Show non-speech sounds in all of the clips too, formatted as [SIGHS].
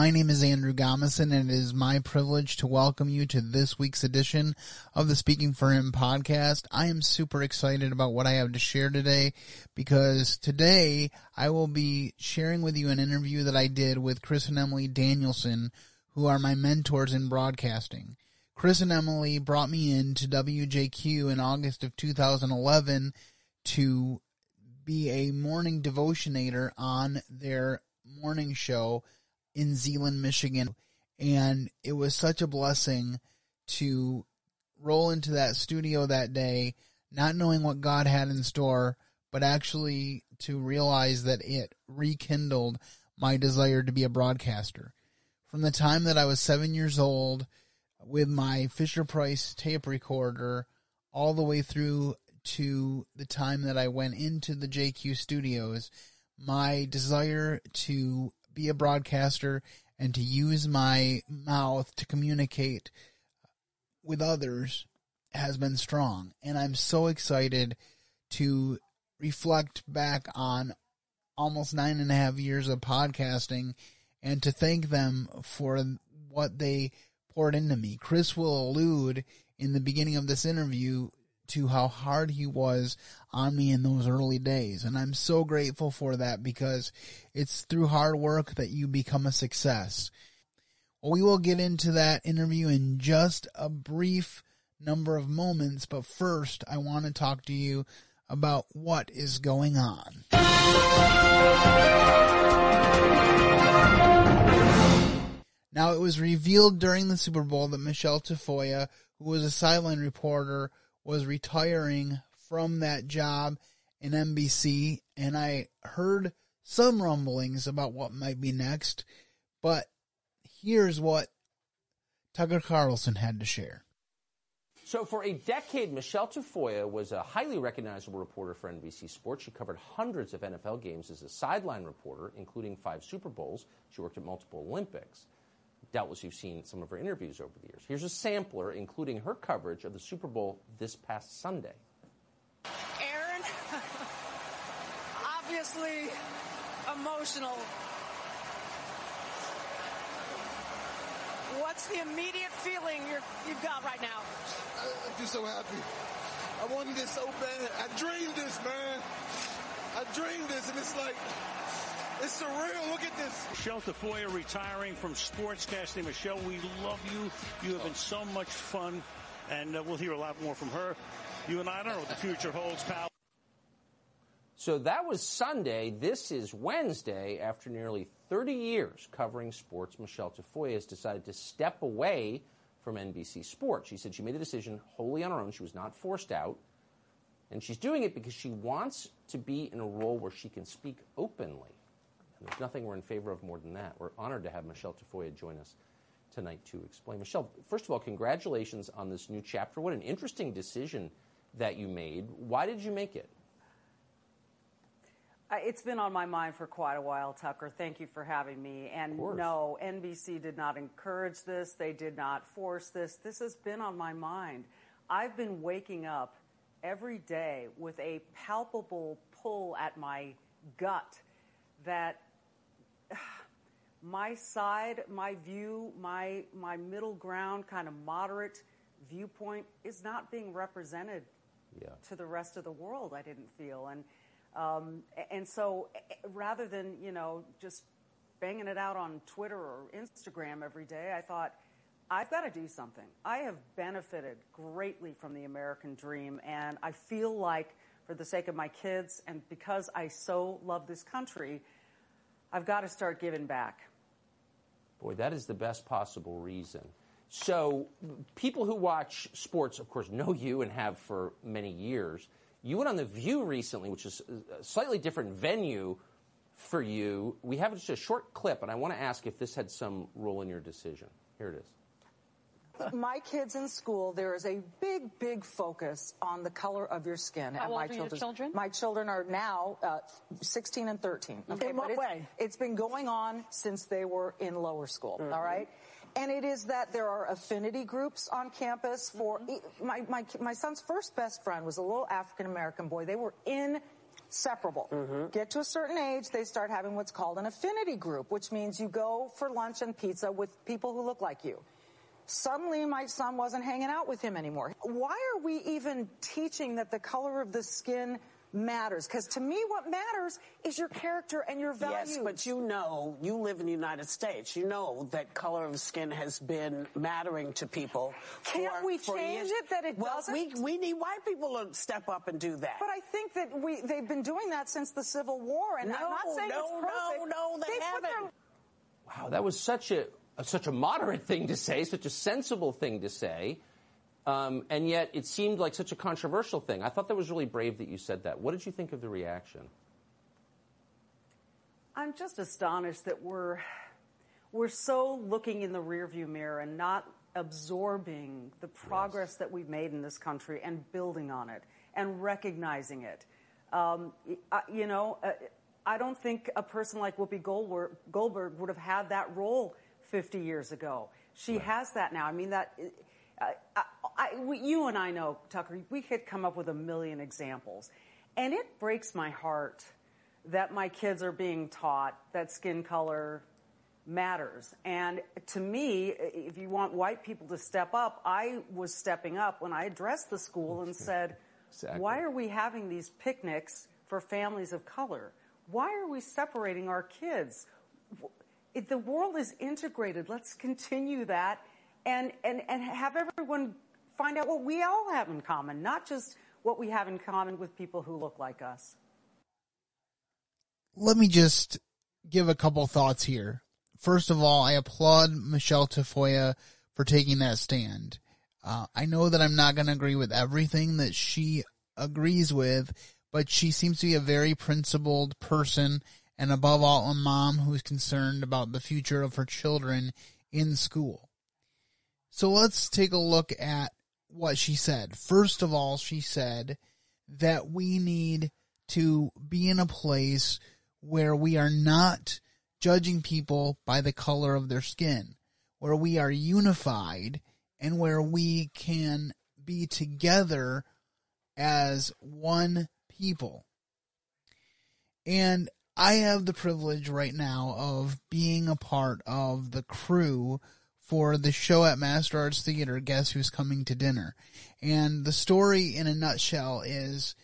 My name is Andrew Gomison, and it is my privilege to welcome you to this week's edition of the Speaking for Him podcast. I am super excited about what I have to share today because today I will be sharing with you an interview that I did with Chris and Emiliee Danielson, who are my mentors in broadcasting. Chris and Emiliee brought me in to WJQ in August of 2011 to be a morning devotionator on their morning show in Zeeland, Michigan. And it was such a blessing to roll into that studio that day, not knowing what God had in store, but actually to realize that it rekindled my desire to be a broadcaster. From the time that I was seven years old with my Fisher Price tape recorder all the way through to the time that I went into the JQ studios, my desire to be a broadcaster and to use my mouth to communicate with others has been strong. And I'm so excited to reflect back on almost nine and a half years of podcasting and to thank them for what they poured into me. Chris will allude in the beginning of this interview to how hard he was on me in those early days. And I'm so grateful for that because it's through hard work that you become a success. We will get into that interview in just a brief number of moments, but first I want to talk to you about what is going on. Now, it was revealed during the Super Bowl that Michelle Tafoya, who was a sideline reporter, was retiring from that job in NBC, and I heard some rumblings about what might be next, but here's what Tucker Carlson had to share. So, for a decade, Michelle Tafoya was a highly recognizable reporter for NBC Sports. She covered hundreds of NFL games as a sideline reporter, including five Super Bowls. She worked at multiple Olympics. Doubtless you've seen some of her interviews over the years. Here's a sampler, including her coverage of the Super Bowl this past Sunday. Aaron, [LAUGHS] obviously emotional. What's the immediate feeling you have got right now? I, I'm just so happy. I wanted this so bad. I dreamed this, man. I dreamed this, and it's like it's surreal. Look at this. Michelle Tafoya retiring from sportscasting. Michelle, we love you. You have been so much fun, and uh, we'll hear a lot more from her. You and I don't know what the future holds, pal. So that was Sunday. This is Wednesday. After nearly 30 years covering sports, Michelle Tafoya has decided to step away from NBC Sports. She said she made the decision wholly on her own. She was not forced out. And she's doing it because she wants to be in a role where she can speak openly. There's nothing we're in favor of more than that. We're honored to have Michelle Tafoya join us tonight to explain. Michelle, first of all, congratulations on this new chapter. What an interesting decision that you made. Why did you make it? Uh, it's been on my mind for quite a while, Tucker. Thank you for having me. And no, NBC did not encourage this. They did not force this. This has been on my mind. I've been waking up every day with a palpable pull at my gut that [SIGHS] my side, my view, my my middle ground, kind of moderate viewpoint is not being represented yeah. to the rest of the world. I didn't feel, and um, and so rather than you know just banging it out on Twitter or Instagram every day, I thought. I've got to do something. I have benefited greatly from the American dream, and I feel like, for the sake of my kids and because I so love this country, I've got to start giving back. Boy, that is the best possible reason. So, people who watch sports, of course, know you and have for many years. You went on The View recently, which is a slightly different venue for you. We have just a short clip, and I want to ask if this had some role in your decision. Here it is my kids in school, there is a big, big focus on the color of your skin. How and old my are your children? My children are now uh, 16 and 13. Okay, in what it's, way? It's been going on since they were in lower school. Mm-hmm. All right. And it is that there are affinity groups on campus for mm-hmm. my, my, my son's first best friend was a little African American boy. They were in separable. Get to a certain age, they start having what's called an affinity group, which means you go for lunch and pizza with people who look like you. Suddenly, my son wasn't hanging out with him anymore. Why are we even teaching that the color of the skin matters? Because to me, what matters is your character and your values. Yes, but you know, you live in the United States. You know that color of skin has been mattering to people. Can't for, we for change years. it that it well, doesn't? We, we need white people to step up and do that. But I think that we they've been doing that since the Civil War, and I'm not saying no, it's no, perfect. no, they put their- haven't. Wow, that was such a such a moderate thing to say, such a sensible thing to say, um, and yet it seemed like such a controversial thing. I thought that was really brave that you said that. What did you think of the reaction? I'm just astonished that we're we're so looking in the rearview mirror and not absorbing the progress that we've made in this country and building on it and recognizing it. Um, I- you know, uh, I don't think a person like Whoopi Goldberg, Goldberg would have had that role 50 years ago. She has that now. I mean, that. I, I, I, we, you and I know, Tucker, we could come up with a million examples. And it breaks my heart that my kids are being taught that skin color matters. And to me, if you want white people to step up, I was stepping up when I addressed the school and said, Exactly. why are we having these picnics for families of color? Why are we separating our kids? The world is integrated, let's continue that and, and, and have everyone find out what we all have in common, not just what we have in common with people who look like us. let me just give a couple thoughts here. First of all, I applaud Michelle Tafoya for taking that stand. Uh, I know that I'm not going to agree with everything that she agrees with, but she seems to be a very principled person and above all a mom who's concerned about the future of her children in school. So let's take a look at what she said. First of all, she said that we need to be in a place where we are not judging people by the color of their skin, where we are unified and where we can be together as one people. And I have the privilege right now of being a part of the crew for the show at Master Arts Theater, Guess Who's Coming to Dinner. And the story in a nutshell is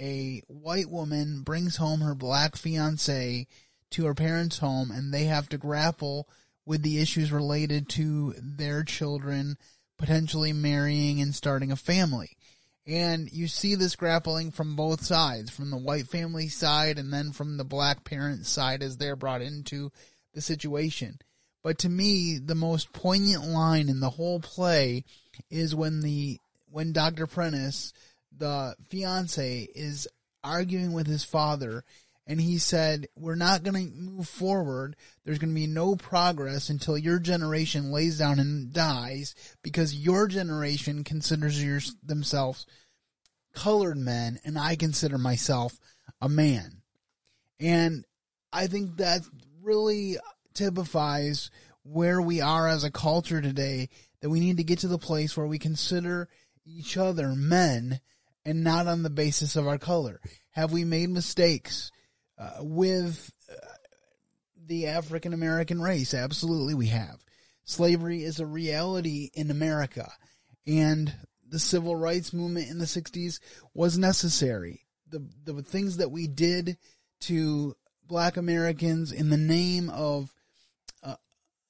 a white woman brings home her black fiance to her parents' home and they have to grapple with the issues related to their children potentially marrying and starting a family. And you see this grappling from both sides, from the white family side and then from the black parent side as they're brought into the situation. But to me, the most poignant line in the whole play is when the when Dr. Prentice, the fiance, is arguing with his father and he said, We're not going to move forward. There's going to be no progress until your generation lays down and dies because your generation considers your, themselves colored men, and I consider myself a man. And I think that really typifies where we are as a culture today that we need to get to the place where we consider each other men and not on the basis of our color. Have we made mistakes? uh, with uh, the African American race. Absolutely, we have. Slavery is a reality in America, and the civil rights movement in the 60s was necessary. The, the things that we did to black Americans in the name of uh,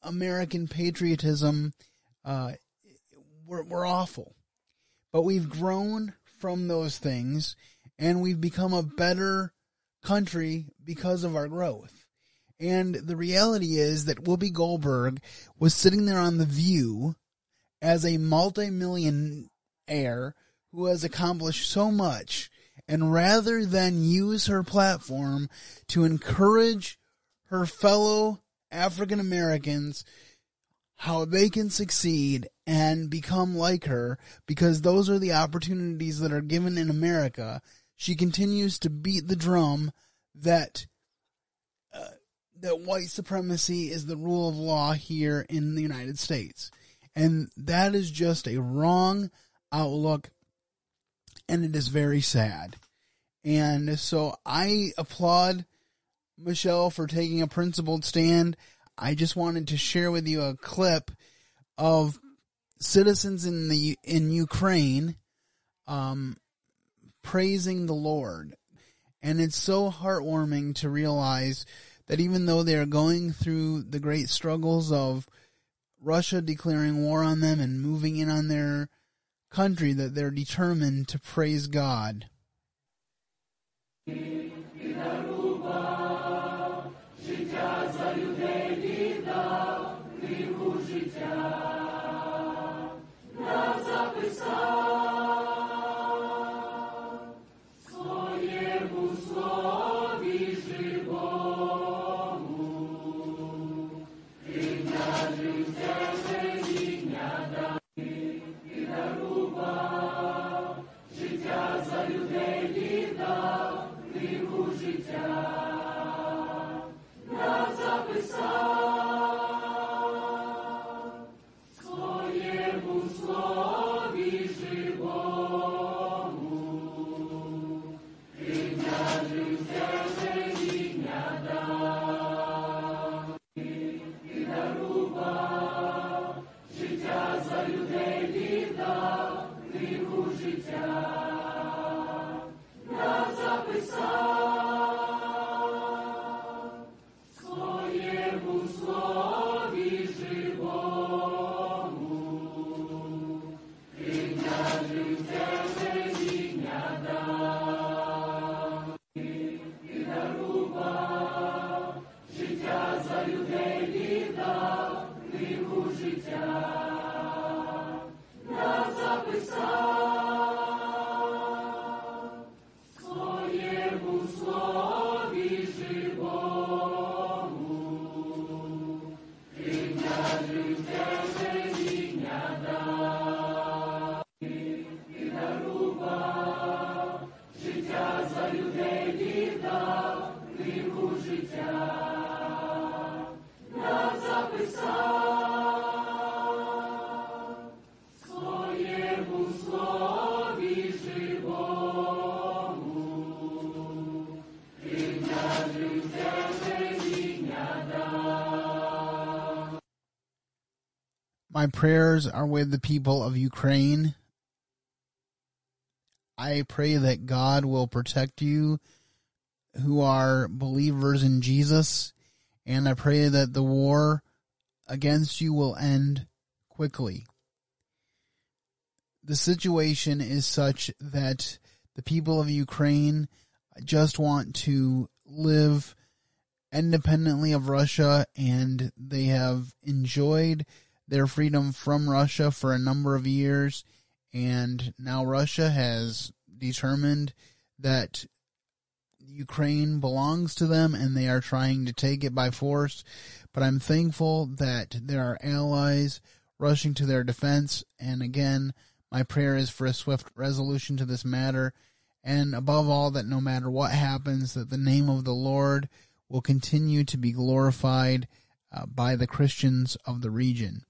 American patriotism uh, were, were awful. But we've grown from those things, and we've become a better country because of our growth. And the reality is that Whoopi Goldberg was sitting there on The View as a multimillionaire who has accomplished so much. And rather than use her platform to encourage her fellow African Americans how they can succeed and become like her because those are the opportunities that are given in America, she continues to beat the drum that uh, that white supremacy is the rule of law here in the United States. And that is just a wrong outlook and it is very sad. And so I applaud Michelle for taking a principled stand. I just wanted to share with you a clip of citizens in the in Ukraine um, praising the Lord. And it's so heartwarming to realize that even though they are going through the great struggles of Russia declaring war on them and moving in on their country, that they're determined to praise God. My prayers are with the people of Ukraine. I pray that God will protect you who are believers in Jesus, and I pray that the war against you will end quickly. The situation is such that the people of Ukraine just want to live independently of Russia and they have enjoyed their freedom from Russia for a number of years, and now Russia has determined that Ukraine belongs to them and they are trying to take it by force. But I'm thankful that there are allies rushing to their defense. And again, my prayer is for a swift resolution to this matter. And above all, that no matter what happens, that the name of the Lord will continue to be glorified uh, by the Christians of the region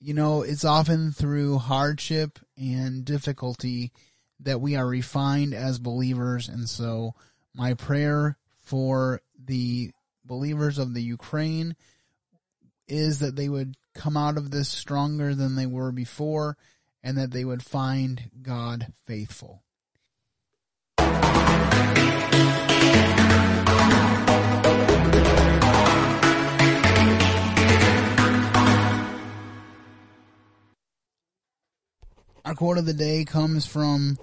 you know, it's often through hardship and difficulty that we are refined as believers. And so, my prayer for the believers of the Ukraine is that they would come out of this stronger than they were before and that they would find God faithful. Our quote of the day comes from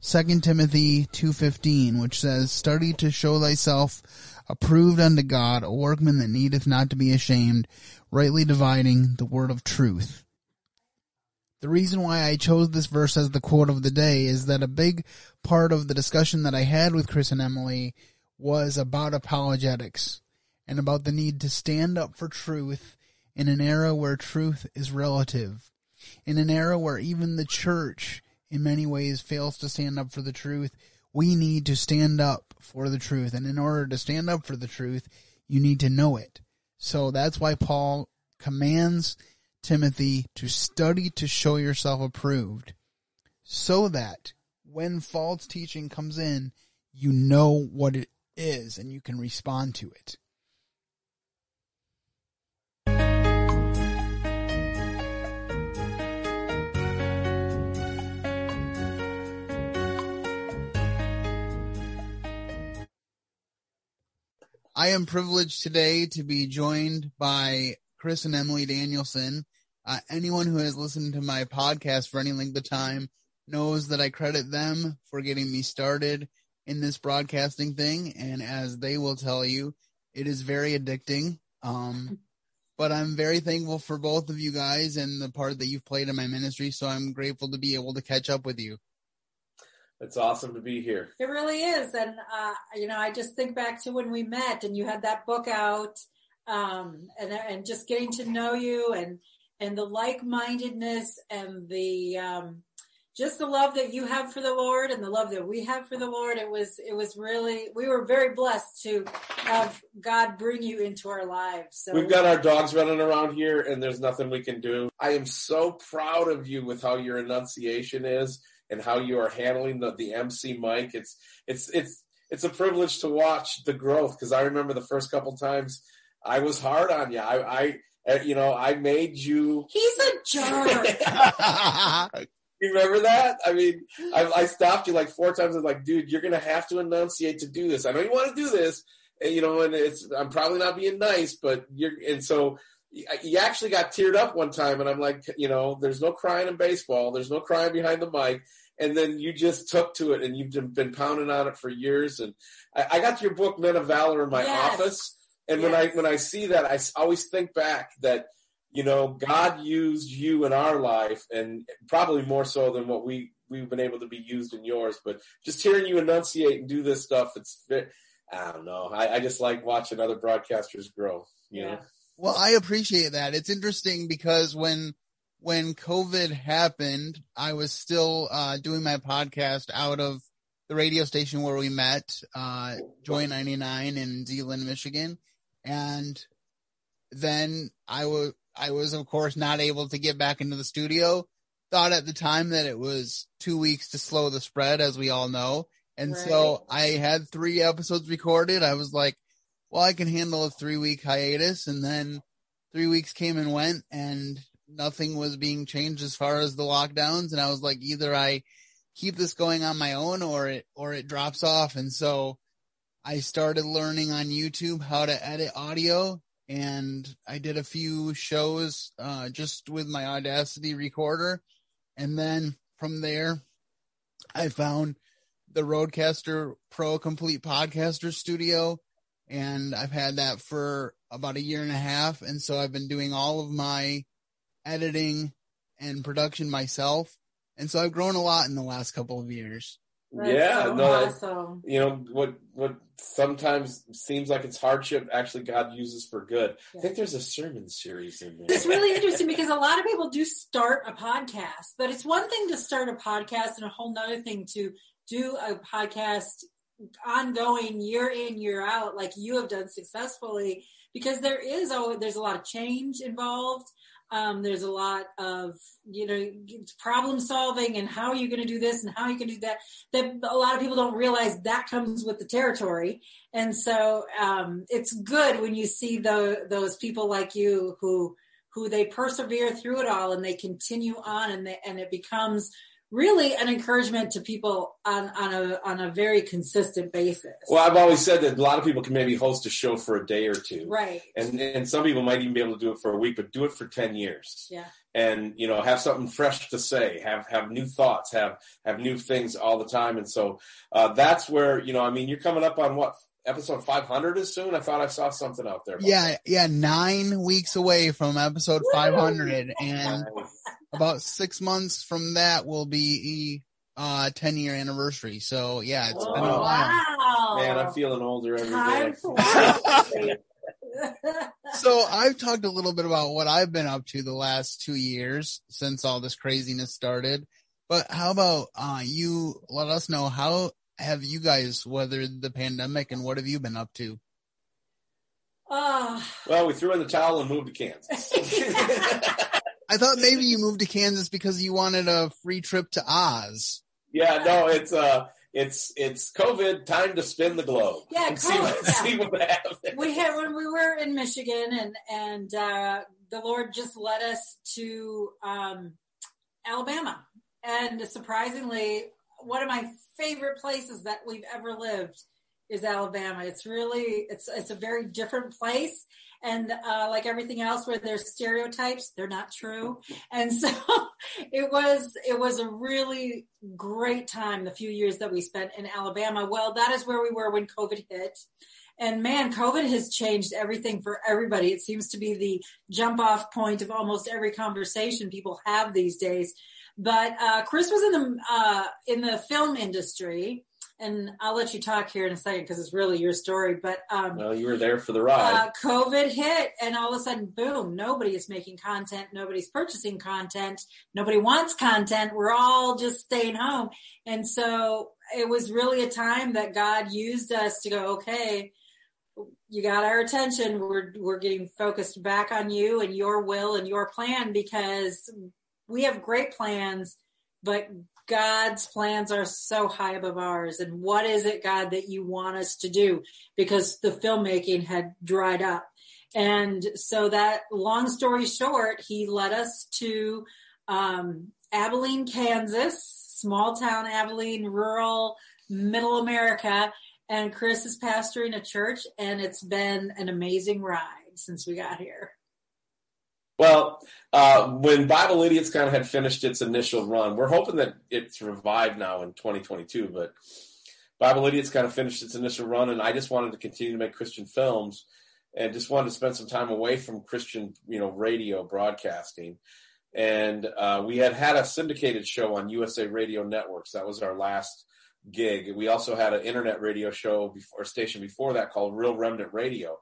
2 Timothy 2:15, which says, "Study to show thyself approved unto God, a workman that needeth not to be ashamed, rightly dividing the word of truth." The reason why I chose this verse as the quote of the day is that a big part of the discussion that I had with Chris and Emiliee was about apologetics and about the need to stand up for truth in an era where truth is relative in an era where even the church in many ways fails to stand up for the truth, we need to stand up for the truth. And in order to stand up for the truth, you need to know it. So that's why Paul commands Timothy to study to show yourself approved so that when false teaching comes in, you know what it is and you can respond to it. I am privileged today to be joined by Chris and Emiliee Danielson. Uh, anyone who has listened to my podcast for any length of time knows that I credit them for getting me started in this broadcasting thing. And as they will tell you, it is very addicting. Um, but I'm very thankful for both of you guys and the part that you've played in my ministry. So I'm grateful to be able to catch up with you. It's awesome to be here. It really is. And, uh, you know, I just think back to when we met and you had that book out, um, and, and just getting to know you and, and the like-mindedness and the, um, just the love that you have for the Lord and the love that we have for the Lord. It was, it was really, we were very blessed to have God bring you into our lives. So We've got our dogs running around here and there's nothing we can do. I am so proud of you with how your enunciation is and how you are handling the, the MC mic. It's, it's, it's, it's a privilege to watch the growth because I remember the first couple times I was hard on you. I, I, eh, you know, I made you. He's a jerk. You [LAUGHS] [LAUGHS] remember that? I mean, I, I stopped you like four times. I was like, dude, you're going to have to enunciate to do this. I know you want to do this, and, you know, and it's, I'm probably not being nice, but you're, and so you actually got teared up one time, and I'm like, you know, there's no crying in baseball. There's no crying behind the mic. And then you just took to it, and you've been pounding on it for years. And I, I got your book, Men of Valor, in my Yes. office. And Yes. when I when I see that, I always think back that you know God used you in our life, and probably more so than what we we've been able to be used in yours. But just hearing you enunciate and do this stuff, it's I don't know. I, I just like watching other broadcasters grow. You know. Well, I appreciate that. It's interesting because when when COVID happened, I was still uh, doing my podcast out of the radio station where we met, uh, Joy 99 in Zeeland, Michigan. And then I was, I was of course not able to get back into the studio. Thought at the time that it was two weeks to slow the spread, as we all know. And so I had three episodes recorded. I was like, well, I can handle a three week hiatus. And then three weeks came and went and nothing was being changed as far as the lockdowns. And I was like, either I keep this going on my own or it, or it drops off. And so I started learning on YouTube how to edit audio and I did a few shows, uh, just with my Audacity recorder. And then from there, I found the RODECaster Pro Complete Podcaster Studio and I've had that for about a year and a half. And so I've been doing all of my editing and production myself. And so I've grown a lot in the last couple of years. That's yeah, so no, that- awesome. you know what what sometimes seems like it's hardship actually god uses for good i think there's a sermon series in there It's really interesting because a lot of people do start a podcast, but it's one thing to start a podcast and a whole nother thing to do a podcast ongoing year in, year out, like you have done successfully, because there is, oh, there's a lot of change involved. Um, there's a lot of, you know, problem solving and how are you going to do this and how you can do that. That a lot of people don't realize that comes with the territory. And so, um, it's good when you see the, those people like you who, who they persevere through it all and they continue on and they, and it becomes really an encouragement to people on, on a, on a very consistent basis. well i've always said that a lot of people can maybe host a show for a day or two Right. and and some people might even be able to do it for a week but do it for 10 years Yeah. and you know have something fresh to say have have new thoughts have have new things all the time and so uh, that's where you know i mean you're coming up on what episode 500 is soon i thought i saw something out there about Yeah, yeah, nine weeks away from episode 500 and about six months from that will be uh 10 year anniversary. So yeah, it's been a Oh, while. wow. man i'm feeling older every Time [LAUGHS] day. So I've talked a little bit about what I've been up to the last two years since all this craziness started. But how about uh you let us know how have you guys weathered the pandemic and what have you been up to? Ah. well we threw in the towel and moved to kansas [LAUGHS] I thought maybe you moved to Kansas because you wanted a free trip to Oz. Yeah, no, it's uh, it's it's COVID time to spin the globe. Yeah, and [LAUGHS] see, what, yeah. see what happens. we had when we were in Michigan, and and uh, the Lord just led us to um, Alabama, and surprisingly, one of my favorite places that we've ever lived is Alabama. It's really it's it's a very different place, and uh, like everything else, where there's stereotypes, they're not true, and so [LAUGHS] it was it was a really great time. The few years that we spent in Alabama. Well, that is where we were when COVID hit. And man, COVID has changed everything for everybody. It seems to be the jump off point of almost every conversation people have these days. But uh, Chris was in the uh, in the film industry, and I'll let you talk here in a second because it's really your story. But um, Well, you were there for the ride. uh, COVID hit, and all of a sudden, boom! Nobody is making content. Nobody's purchasing content. Nobody wants content. We're all just staying home, and so it was really a time that God used us to go, okay. You got our attention. We're we're getting focused back on you and your will and your plan because we have great plans, but God's plans are so high above ours. And what is it, God, that you want us to do? Because the filmmaking had dried up. And so that long story short, he led us to um, Abilene, Kansas, small town Abilene, rural middle America. And Chris is pastoring a church and it's been an amazing ride since we got here. Well, uh, when Bible Idiots kind of had finished its initial run, we're hoping that it's revived now in 2022. But Bible Idiots kind of finished its initial run, and I just wanted to continue to make Christian films, and just wanted to spend some time away from Christian, you know, radio broadcasting. And uh, we had had a syndicated show on USA Radio Networks. That was our last gig. We also had an internet radio show before station before that called Real Remnant Radio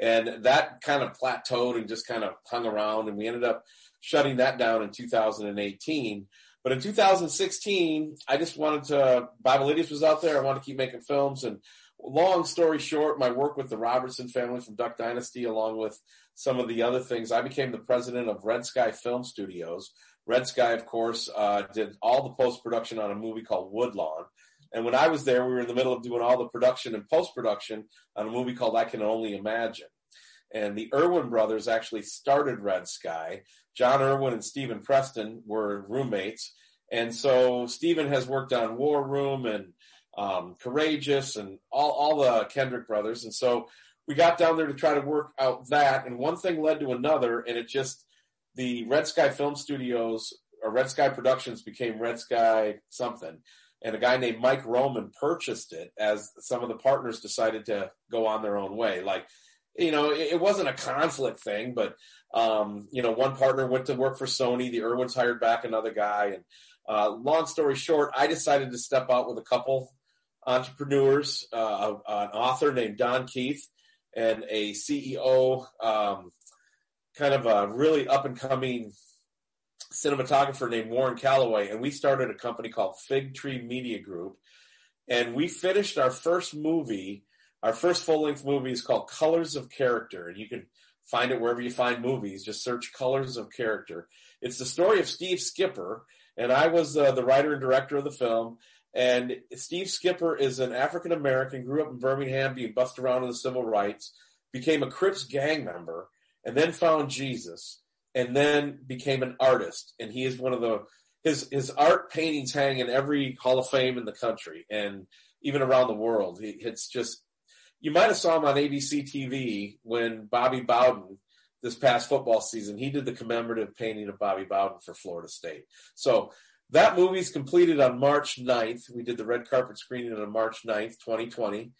and that kind of plateaued and just kind of hung around and we ended up shutting that down in 2018 but in 2016 i just wanted to bible idiots was out there. I wanted to keep making films. And long story short my work with the robertson family from duck dynasty along with some of the other things i became the president of red sky film studios. Red sky of course uh, did all the post-production on a movie called woodlawn and when I was there, we were in the middle of doing all the production and post production on a movie called I Can Only Imagine. And the Erwin brothers actually started Red Sky. Jon Erwin and Stephen Preston were roommates. And so Stephen has worked on War Room and um, Courageous and all, all the Kendrick brothers. And so we got down there to try to work out that. And one thing led to another. And it just, the Red Sky Film Studios or Red Sky Productions became Red Sky something and a guy named Mike Roman purchased it as some of the partners decided to go on their own way. Like, you know, it, it wasn't a conflict thing, but um, you know, one partner went to work for Sony. The Erwins hired back another guy, and uh, long story short, I decided to step out with a couple entrepreneurs, uh, an author named Don Keith, and a CEO, um, kind of a really up and coming cinematographer named Warren Calloway, and we started a company called Fig Tree Media Group. And we finished our first movie. Our first full length movie is called Colors of Character. And you can find it wherever you find movies. Just search Colors of Character. It's the story of Steve Skipper. And I was uh, the writer and director of the film. And Steve Skipper is an African American, grew up in Birmingham, being bussed around in the civil rights, became a Crips gang member, and then found Jesus and then became an artist. And he is one of the his his art paintings hang in every Hall of Fame in the country and even around the world. It's just you might have saw him on ABC TV when Bobby Bowden this past football season he did the commemorative painting of Bobby Bowden for Florida State. So that movie's completed on March 9th. We did the red carpet screening on March 9th, 2020.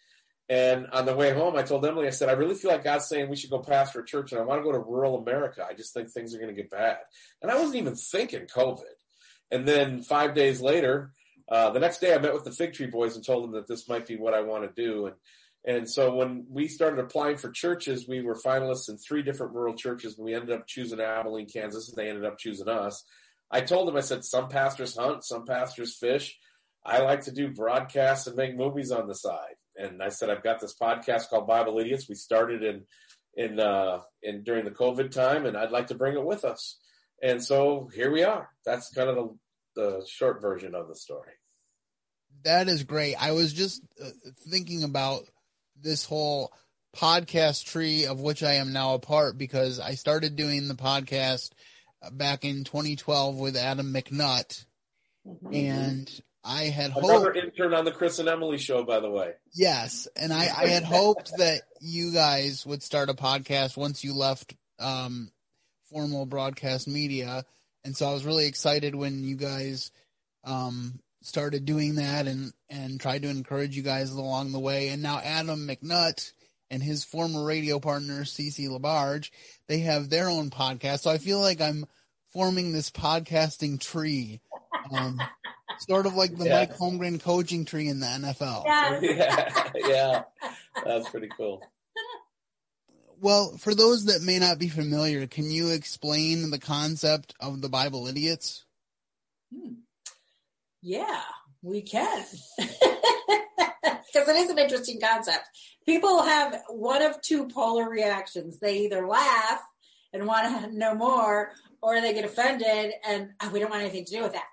And on the way home, I told Emiliee, I said, I really feel like God's saying we should go pastor a church and I want to go to rural America. I just think things are going to get bad. And I wasn't even thinking COVID. And then five days later, uh, the next day I met with the Fig Tree Boys and told them that this might be what I want to do. And, and so when we started applying for churches, we were finalists in three different rural churches and we ended up choosing Abilene, Kansas, and they ended up choosing us. I told them, I said, some pastors hunt, some pastors fish. I like to do broadcasts and make movies on the side and I said I've got this podcast called Bible Idiots. We started in in uh, in during the COVID time, and I'd like to bring it with us. And so here we are. That's kind of the, the short version of the story. that is great. I was just uh, thinking about this whole podcast tree of which I am now a part because I started doing the podcast uh, back in 2012 with Adam McNutt, mm-hmm. and I had another hoped, intern on the Chris and Emiliee show, by the way. Yes, and I, I had hoped that you guys would start a podcast once you left um, formal broadcast media, and so I was really excited when you guys um, started doing that and and tried to encourage you guys along the way. And now Adam McNutt and his former radio partner CC Labarge, they have their own podcast. So I feel like I'm forming this podcasting tree, um, sort of like the yeah. Mike Holmgren coaching tree in the NFL. Yeah. yeah, [LAUGHS] yeah, that's pretty cool. Well, for those that may not be familiar, can you explain the concept of the Bible idiots? Hmm. Yeah, we can. [LAUGHS] Because it is an interesting concept. People have one of two polar reactions. They either laugh and want to know more, or they get offended and oh, we don't want anything to do with that.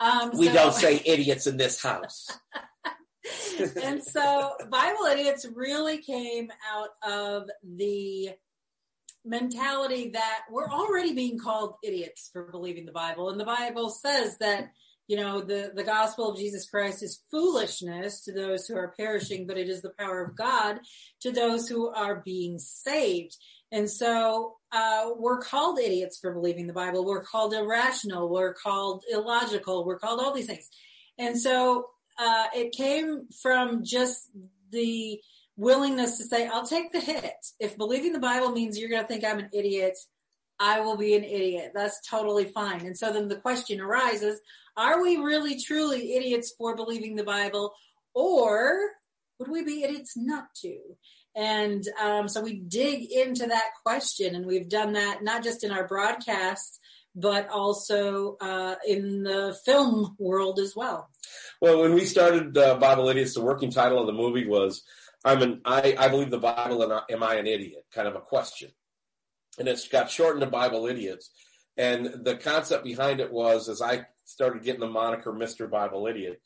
Um, we so, don't say idiots in this house. [LAUGHS] and so Bible idiots really came out of the mentality that we're already being called idiots for believing the Bible. And the Bible says that you know, the, the gospel of Jesus Christ is foolishness to those who are perishing, but it is the power of God to those who are being saved. And so uh, we're called idiots for believing the Bible. We're called irrational. We're called illogical. We're called all these things. And so uh, it came from just the willingness to say, I'll take the hit. If believing the Bible means you're going to think I'm an idiot, I will be an idiot. That's totally fine. And so then the question arises, are we really truly idiots for believing the Bible or would we be idiots not to? And um, so we dig into that question and we've done that not just in our broadcasts, but also uh, in the film world as well. Well, when we started uh, Bible Idiots, the working title of the movie was "I'm an I, I believe the Bible and am I an idiot?" Kind of a question and it's got shortened to Bible Idiots. And the concept behind it was, as I started getting the moniker Mr. Bible Idiot,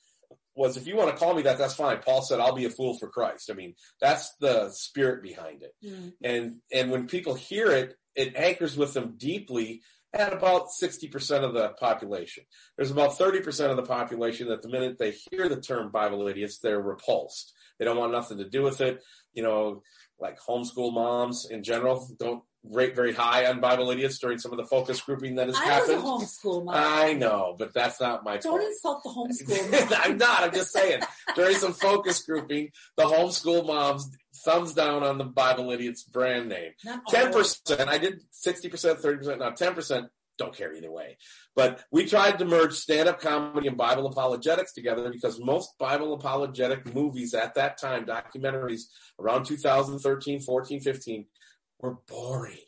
was if you want to call me that, that's fine. Paul said, I'll be a fool for Christ. I mean, that's the spirit behind it. Mm. And, and when people hear it, it anchors with them deeply at about 60% of the population. There's about 30% of the population that the minute they hear the term Bible idiots, they're repulsed. They don't want nothing to do with it. You know, like homeschool moms in general don't rate very high on Bible idiots during some of the focus grouping that has I happened. I was a homeschool mom. I know, but that's not my Don't insult the homeschool [LAUGHS] I'm not. I'm just saying. during some focus grouping, the homeschool moms thumbs down on the Bible idiots brand name. Ten percent. I did sixty percent, thirty percent. Now ten percent don't care either way. But we tried to merge stand-up comedy and Bible apologetics together because most Bible apologetic movies at that time, documentaries around 2013, 14, 15, were boring.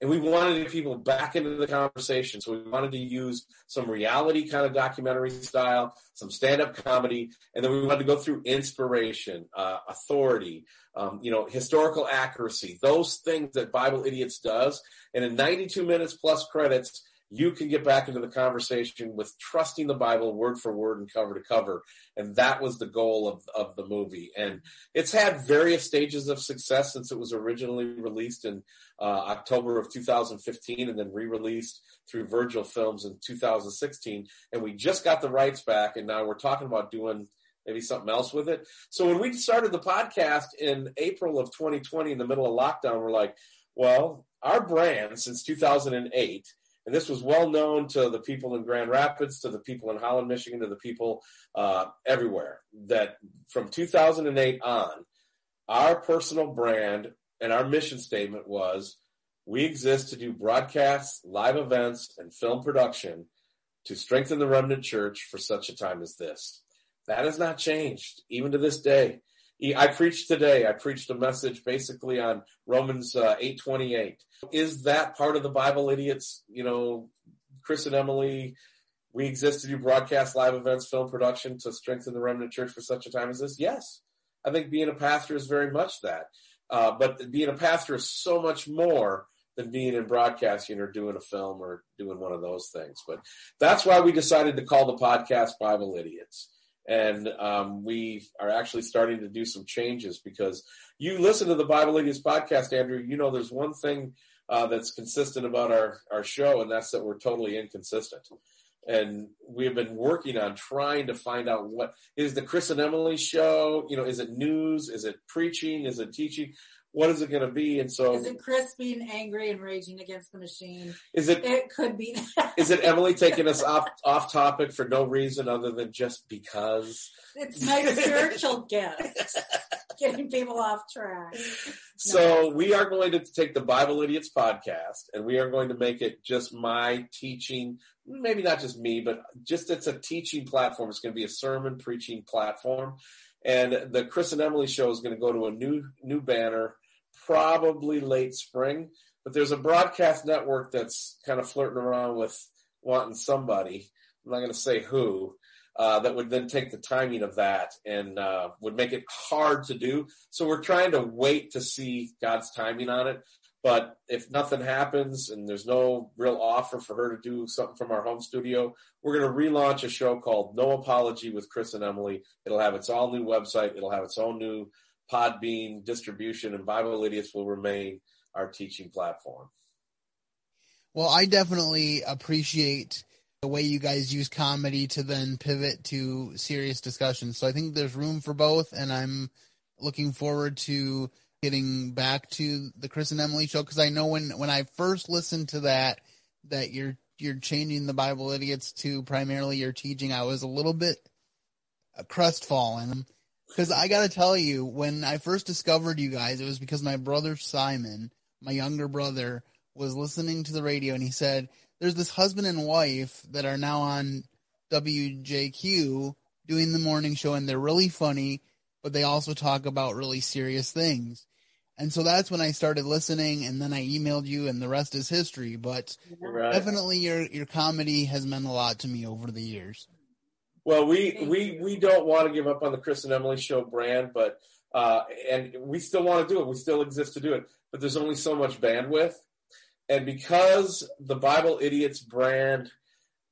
And we wanted to get people back into the conversation. So we wanted to use some reality kind of documentary style, some stand up comedy, and then we wanted to go through inspiration, uh, authority, um, you know, historical accuracy, those things that Bible Idiots does. And in 92 minutes plus credits, you can get back into the conversation with trusting the Bible word for word and cover to cover. And that was the goal of, of the movie. And it's had various stages of success since it was originally released in uh, October of 2015 and then re released through Virgil Films in 2016. And we just got the rights back. And now we're talking about doing maybe something else with it. So when we started the podcast in April of 2020 in the middle of lockdown, we're like, well, our brand since 2008 and this was well known to the people in Grand Rapids, to the people in Holland, Michigan, to the people uh, everywhere. That from 2008 on, our personal brand and our mission statement was we exist to do broadcasts, live events, and film production to strengthen the remnant church for such a time as this. That has not changed, even to this day. I preached today. I preached a message basically on Romans uh, eight twenty eight. Is that part of the Bible idiots? You know, Chris and Emiliee. We exist to do broadcast, live events, film production to strengthen the remnant church for such a time as this. Yes, I think being a pastor is very much that. Uh, but being a pastor is so much more than being in broadcasting or doing a film or doing one of those things. But that's why we decided to call the podcast Bible Idiots and um, we are actually starting to do some changes because you listen to the Bible Idiots podcast, Andrew. You know, there's one thing uh, that's consistent about our our show, and that's that we're totally inconsistent. And we have been working on trying to find out what is the Chris and Emiliee show. You know, is it news? Is it preaching? Is it teaching? What is it going to be? And so, Is it Chris being angry and raging against the machine? Is it- It could be. [LAUGHS] is it Emiliee taking us [LAUGHS] off off topic for no reason other than just because? It's my spiritual [LAUGHS] gift, getting people off track. So we are going to take the Bible Idiots podcast and we are going to make it just my teaching, maybe not just me, but just it's a teaching platform. It's going to be a sermon preaching platform. And the Chris and Emiliee show is going to go to a new new banner, probably late spring. But there's a broadcast network that's kind of flirting around with wanting somebody. I'm not going to say who, uh, that would then take the timing of that and uh, would make it hard to do. So we're trying to wait to see God's timing on it. But if nothing happens and there's no real offer for her to do something from our home studio, we're going to relaunch a show called No Apology with Chris and Emiliee. It'll have its all new website. It'll have its own new Podbean distribution, and Bible Idiots will remain our teaching platform. Well, I definitely appreciate the way you guys use comedy to then pivot to serious discussions. So I think there's room for both, and I'm looking forward to getting back to the Chris and Emiliee show because I know when when I first listened to that that you're you're changing the Bible idiots to primarily your teaching. I was a little bit uh, crestfallen because I got to tell you when I first discovered you guys, it was because my brother Simon, my younger brother, was listening to the radio and he said, "There's this husband and wife that are now on WJQ doing the morning show, and they're really funny, but they also talk about really serious things." And so that's when I started listening, and then I emailed you, and the rest is history. But Right. definitely, your your comedy has meant a lot to me over the years. Well, we we we don't want to give up on the Chris and Emiliee show brand, but uh, and we still want to do it. We still exist to do it, but there's only so much bandwidth, and because the Bible Idiots brand,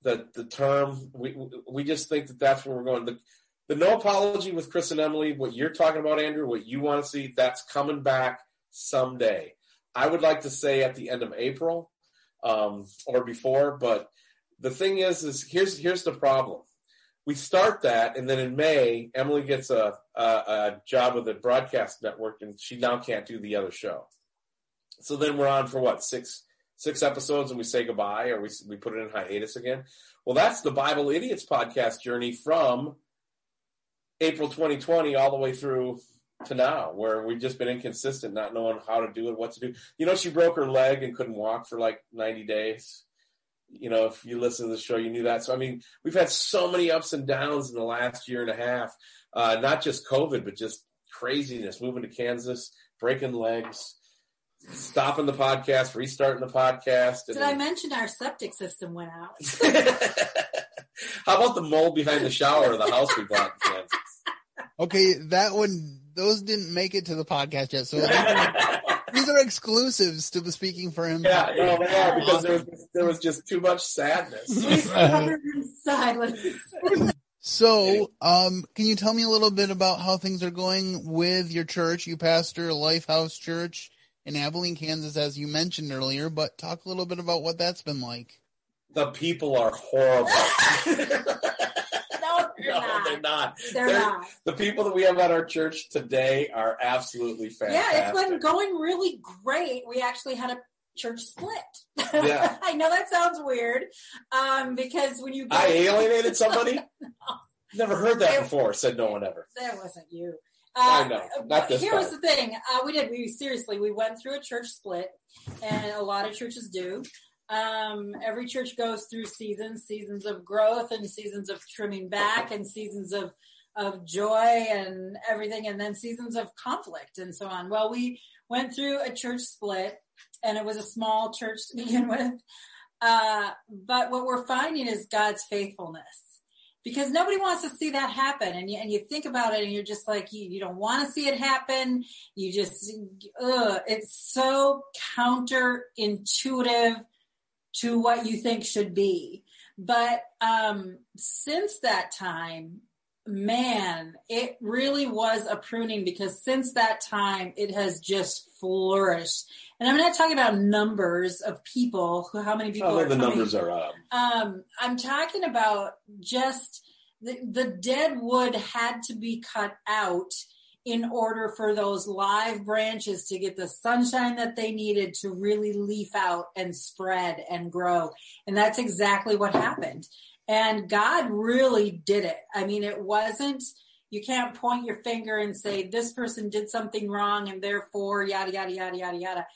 the the term, we we just think that that's where we're going. The the no apology with Chris and Emiliee, what you're talking about, Andrew, what you want to see, that's coming back someday. I would like to say at the end of April um, or before, but the thing is, is here's here's the problem we start that, and then in May, Emiliee gets a, a, a job with a broadcast network, and she now can't do the other show. So then we're on for what six six episodes, and we say goodbye, or we we put it in hiatus again. Well, that's the Bible Idiots podcast journey from April 2020 all the way through to now, where we've just been inconsistent, not knowing how to do it, what to do. You know, she broke her leg and couldn't walk for like 90 days you know, if you listen to the show, you knew that. So, I mean, we've had so many ups and downs in the last year and a half, uh, not just COVID, but just craziness, moving to Kansas, breaking legs, stopping the podcast, restarting the podcast. Did I mention our septic system went out? [LAUGHS] [LAUGHS] How about the mold behind the shower of the house we bought in Kansas? Okay, that one, those didn't make it to the podcast yet. So [LAUGHS] these are, these are exclusives to the Speaking for Him. Yeah, no, they are because there was, there was just too much sadness. Covered in silence. So, um, can you tell me a little bit about how things are going with your church? You pastor Lifehouse Church in Abilene, Kansas, as you mentioned earlier, but talk a little bit about what that's been like. The people are horrible. [LAUGHS] No, they're no, not. they're not. They're not. The people that we have at our church today are absolutely fantastic. Yeah, it's been going really great. We actually had a church split. Yeah. [LAUGHS] I know that sounds weird, um, because when you I alienated somebody? [LAUGHS] Never heard that before, said no one ever. That wasn't you. I know, not this Here was the thing. Uh, we did. We seriously. We went through a church split, and a lot of churches do. Um, every church goes through seasons, seasons of growth, and seasons of trimming back, and seasons of of joy and everything, and then seasons of conflict and so on. Well, we went through a church split, and it was a small church to begin [LAUGHS] with. Uh, but what we're finding is God's faithfulness because nobody wants to see that happen. And you, and you think about it and you're just like, you, you don't want to see it happen. You just, ugh, it's so counterintuitive to what you think should be. But, um, since that time, man, it really was a pruning because since that time, it has just flourished. And I'm not talking about numbers of people, who, how many people Oh, are the numbers are up. Um, I'm talking about just the, the dead wood had to be cut out in order for those live branches to get the sunshine that they needed to really leaf out and spread and grow. And that's exactly what happened. And God really did it. I mean, it wasn't, you can't point your finger and say, this person did something wrong and therefore yada, yada, yada, yada, yada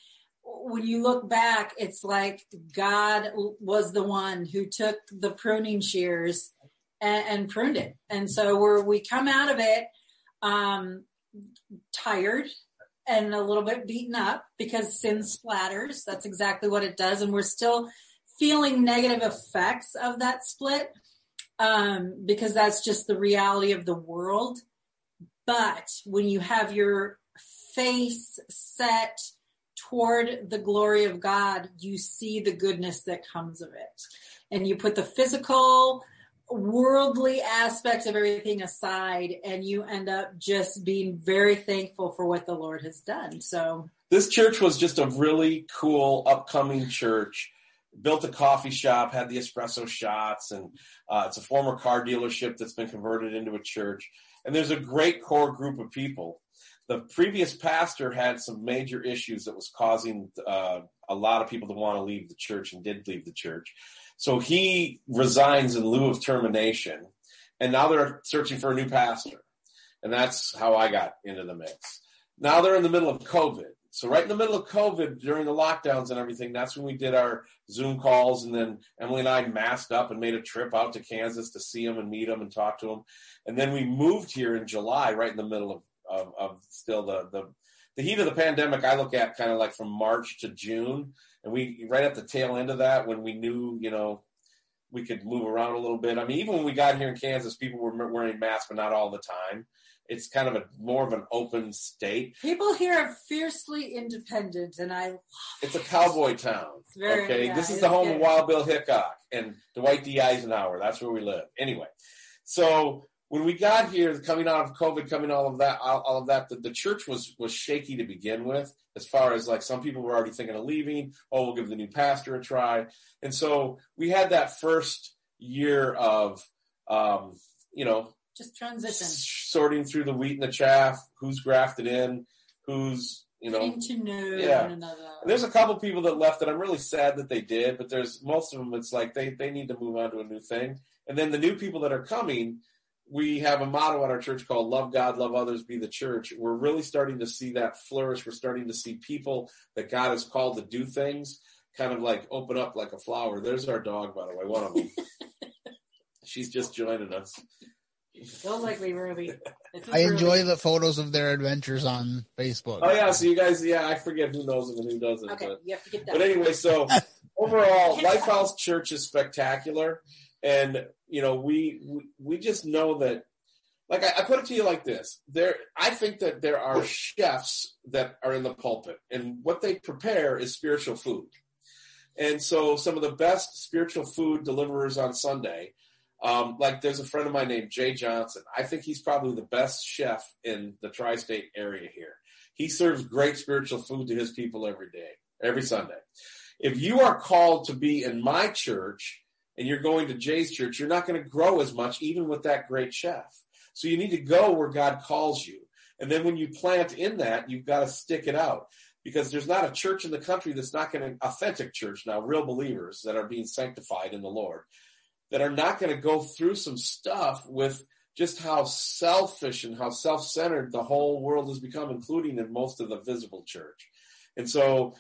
when you look back, it's like God was the one who took the pruning shears and, and pruned it. And so where we come out of it, um, tired and a little bit beaten up because sin splatters. That's exactly what it does. And we're still feeling negative effects of that split. Um, because that's just the reality of the world. But when you have your face set toward the glory of God, you see the goodness that comes of it. And you put the physical, worldly aspects of everything aside, and you end up just being very thankful for what the Lord has done. So, This church was just a really cool upcoming church. Built a coffee shop, had the espresso shots, and uh, it's a former car dealership that's been converted into a church. And there's a great core group of people. The previous pastor had some major issues that was causing uh, a lot of people to want to leave the church and did leave the church. So he resigns in lieu of termination, and now they're searching for a new pastor. And that's how I got into the mix. Now they're in the middle of COVID. So right in the middle of COVID, during the lockdowns and everything, that's when we did our Zoom calls, and then Emiliee and I masked up and made a trip out to Kansas to see them and meet them and talk to them. And then we moved here in July, right in the middle of of, of still the, the the heat of the pandemic. I look at kind of like from March to June, and we right at the tail end of that when we knew, you know, we could move around a little bit. I mean, even when we got here in Kansas, people were wearing masks, but not all the time. It's kind of a more of an open state. people here are fiercely independent, and I It's a cowboy town. Very- okay, yeah, this is the home good. of Wild Bill Hickok and Dwight D. Eisenhower. That's where we live. Anyway, so when we got here, coming out of COVID, coming all of that, all, all of that, the, the church was was shaky to begin with. As far as like some people were already thinking of leaving. Oh, we'll give the new pastor a try. And so we had that first year of, um, you know, just transition. sorting through the wheat and the chaff. Who's grafted in? Who's you know Getting to know Yeah. one another. and there's a couple people that left that I'm really sad that they did, but there's most of them. It's like they they need to move on to a new thing. And then the new people that are coming, we have a motto at our church called "Love God, Love Others, Be the Church." We're really starting to see that flourish. We're starting to see people that God has called to do things, kind of like open up like a flower. There's our dog, by the way, one of them. [LAUGHS] She's just joining us. Don't like me, Ruby. I enjoy Ruby. the photos of their adventures on Facebook. Oh yeah, so you guys, yeah, I forget who knows them and who doesn't. Okay, but- you have to get that. But anyway, so [LAUGHS] overall, Lifehouse Church is spectacular, and you know we we, we just know that. Like I, I put it to you like this: there, I think that there are chefs that are in the pulpit, and what they prepare is spiritual food. And so, some of the best spiritual food deliverers on Sunday, um, like there's a friend of mine named Jay Johnson. I think he's probably the best chef in the tri-state area here. He serves great spiritual food to his people every day, every Sunday. If you are called to be in my church and you're going to Jay's church, you're not going to grow as much, even with that great chef. So you need to go where God calls you. And then when you plant in that, you've got to stick it out because there's not a church in the country that's not going to, authentic church now, real believers that are being sanctified in the Lord, that are not going to go through some stuff with just how selfish and how self centered the whole world has become, including in most of the visible church. And so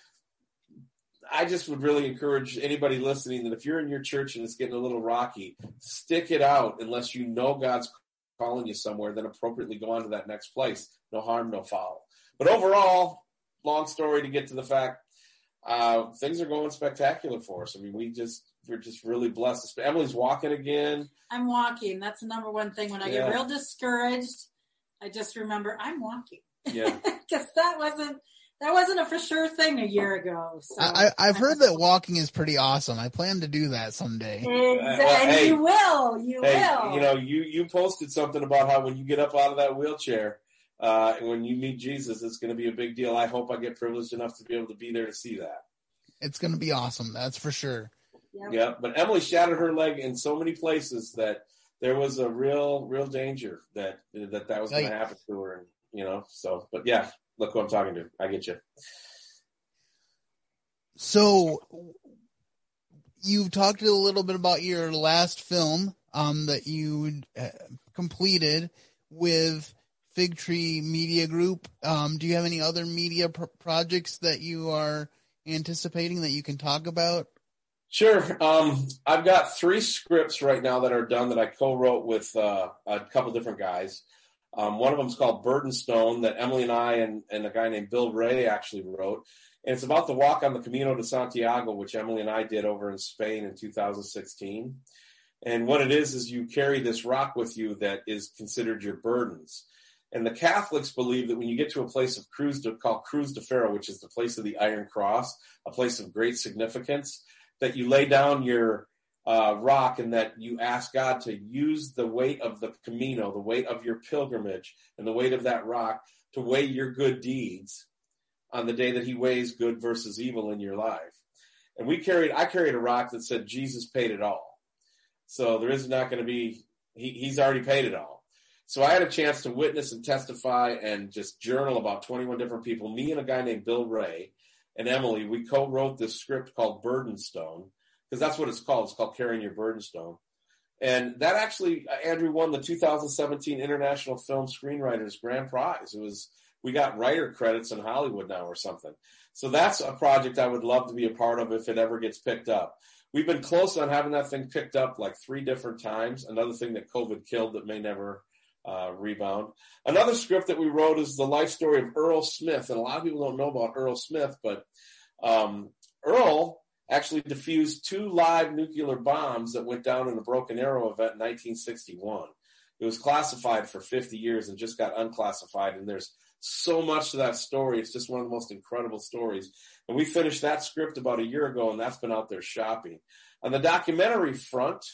I just would really encourage anybody listening that if you're in your church and it's getting a little rocky, stick it out unless you know God's calling you somewhere, then appropriately go on to that next place. No harm, no foul. But overall, long story to get to the fact, uh, things are going spectacular for us. I mean, we just, we're just really blessed. Emiliee's walking again. I'm walking. That's the number one thing. When I Yeah. get real discouraged, I just remember I'm walking. Yeah. [LAUGHS] Because that wasn't that wasn't a for sure thing a year ago. So. I, I, have heard that walking is pretty awesome. I plan to do that someday. Exactly. Well, and hey, you will. You hey, will. You know, you you posted something about how when you get up out of that wheelchair, uh, and when you meet Jesus, it's going to be a big deal. I hope I get privileged enough to be able to be there to see that. It's going to be awesome. That's for sure. Yep. Yeah, but Emiliee shattered her leg in so many places that there was a real, real danger that that that was going to happen to her. And, you know, so but yeah, look who I'm talking to. I get you. So you've talked a little bit about your last film um, that you uh, completed with Fig Tree Media Group. Um, do you have any other media pr- projects that you are anticipating that you can talk about? Sure. Um, I've got three scripts right now that are done that I co-wrote with uh, a couple different guys. Um, one of them is called Burden Stone that Emiliee and I and, and a guy named Bill Ray actually wrote. And it's about the walk on the Camino de Santiago, which Emiliee and I did over in Spain in 2016. And what it is, is you carry this rock with you that is considered your burdens. And the Catholics believe that when you get to a place of Cruz de, called Cruz de Ferro, which is the place of the Iron Cross, a place of great significance, that you lay down your uh, rock and that you ask God to use the weight of the Camino, the weight of your pilgrimage, and the weight of that rock to weigh your good deeds on the day that He weighs good versus evil in your life. And we carried, I carried a rock that said Jesus paid it all. So there is not going to be, he, He's already paid it all. So I had a chance to witness and testify and just journal about 21 different people. Me and a guy named Bill Ray and Emiliee, we co-wrote this script called Burden Stone because that's what it's called. It's called Carrying Your Burden Stone. And that actually, uh, Andrew won the 2017 International Film Screenwriters Grand Prize. It was, we got writer credits in Hollywood now or something. So that's a project I would love to be a part of if it ever gets picked up. We've been close on having that thing picked up like three different times. Another thing that COVID killed that may never uh, rebound. Another script that we wrote is the life story of Earl Smith, and a lot of people don't know about Earl Smith, but um, Earl actually defused two live nuclear bombs that went down in a Broken Arrow event in 1961. It was classified for 50 years and just got unclassified, and there's so much to that story. It's just one of the most incredible stories. And we finished that script about a year ago, and that's been out there shopping. On the documentary front,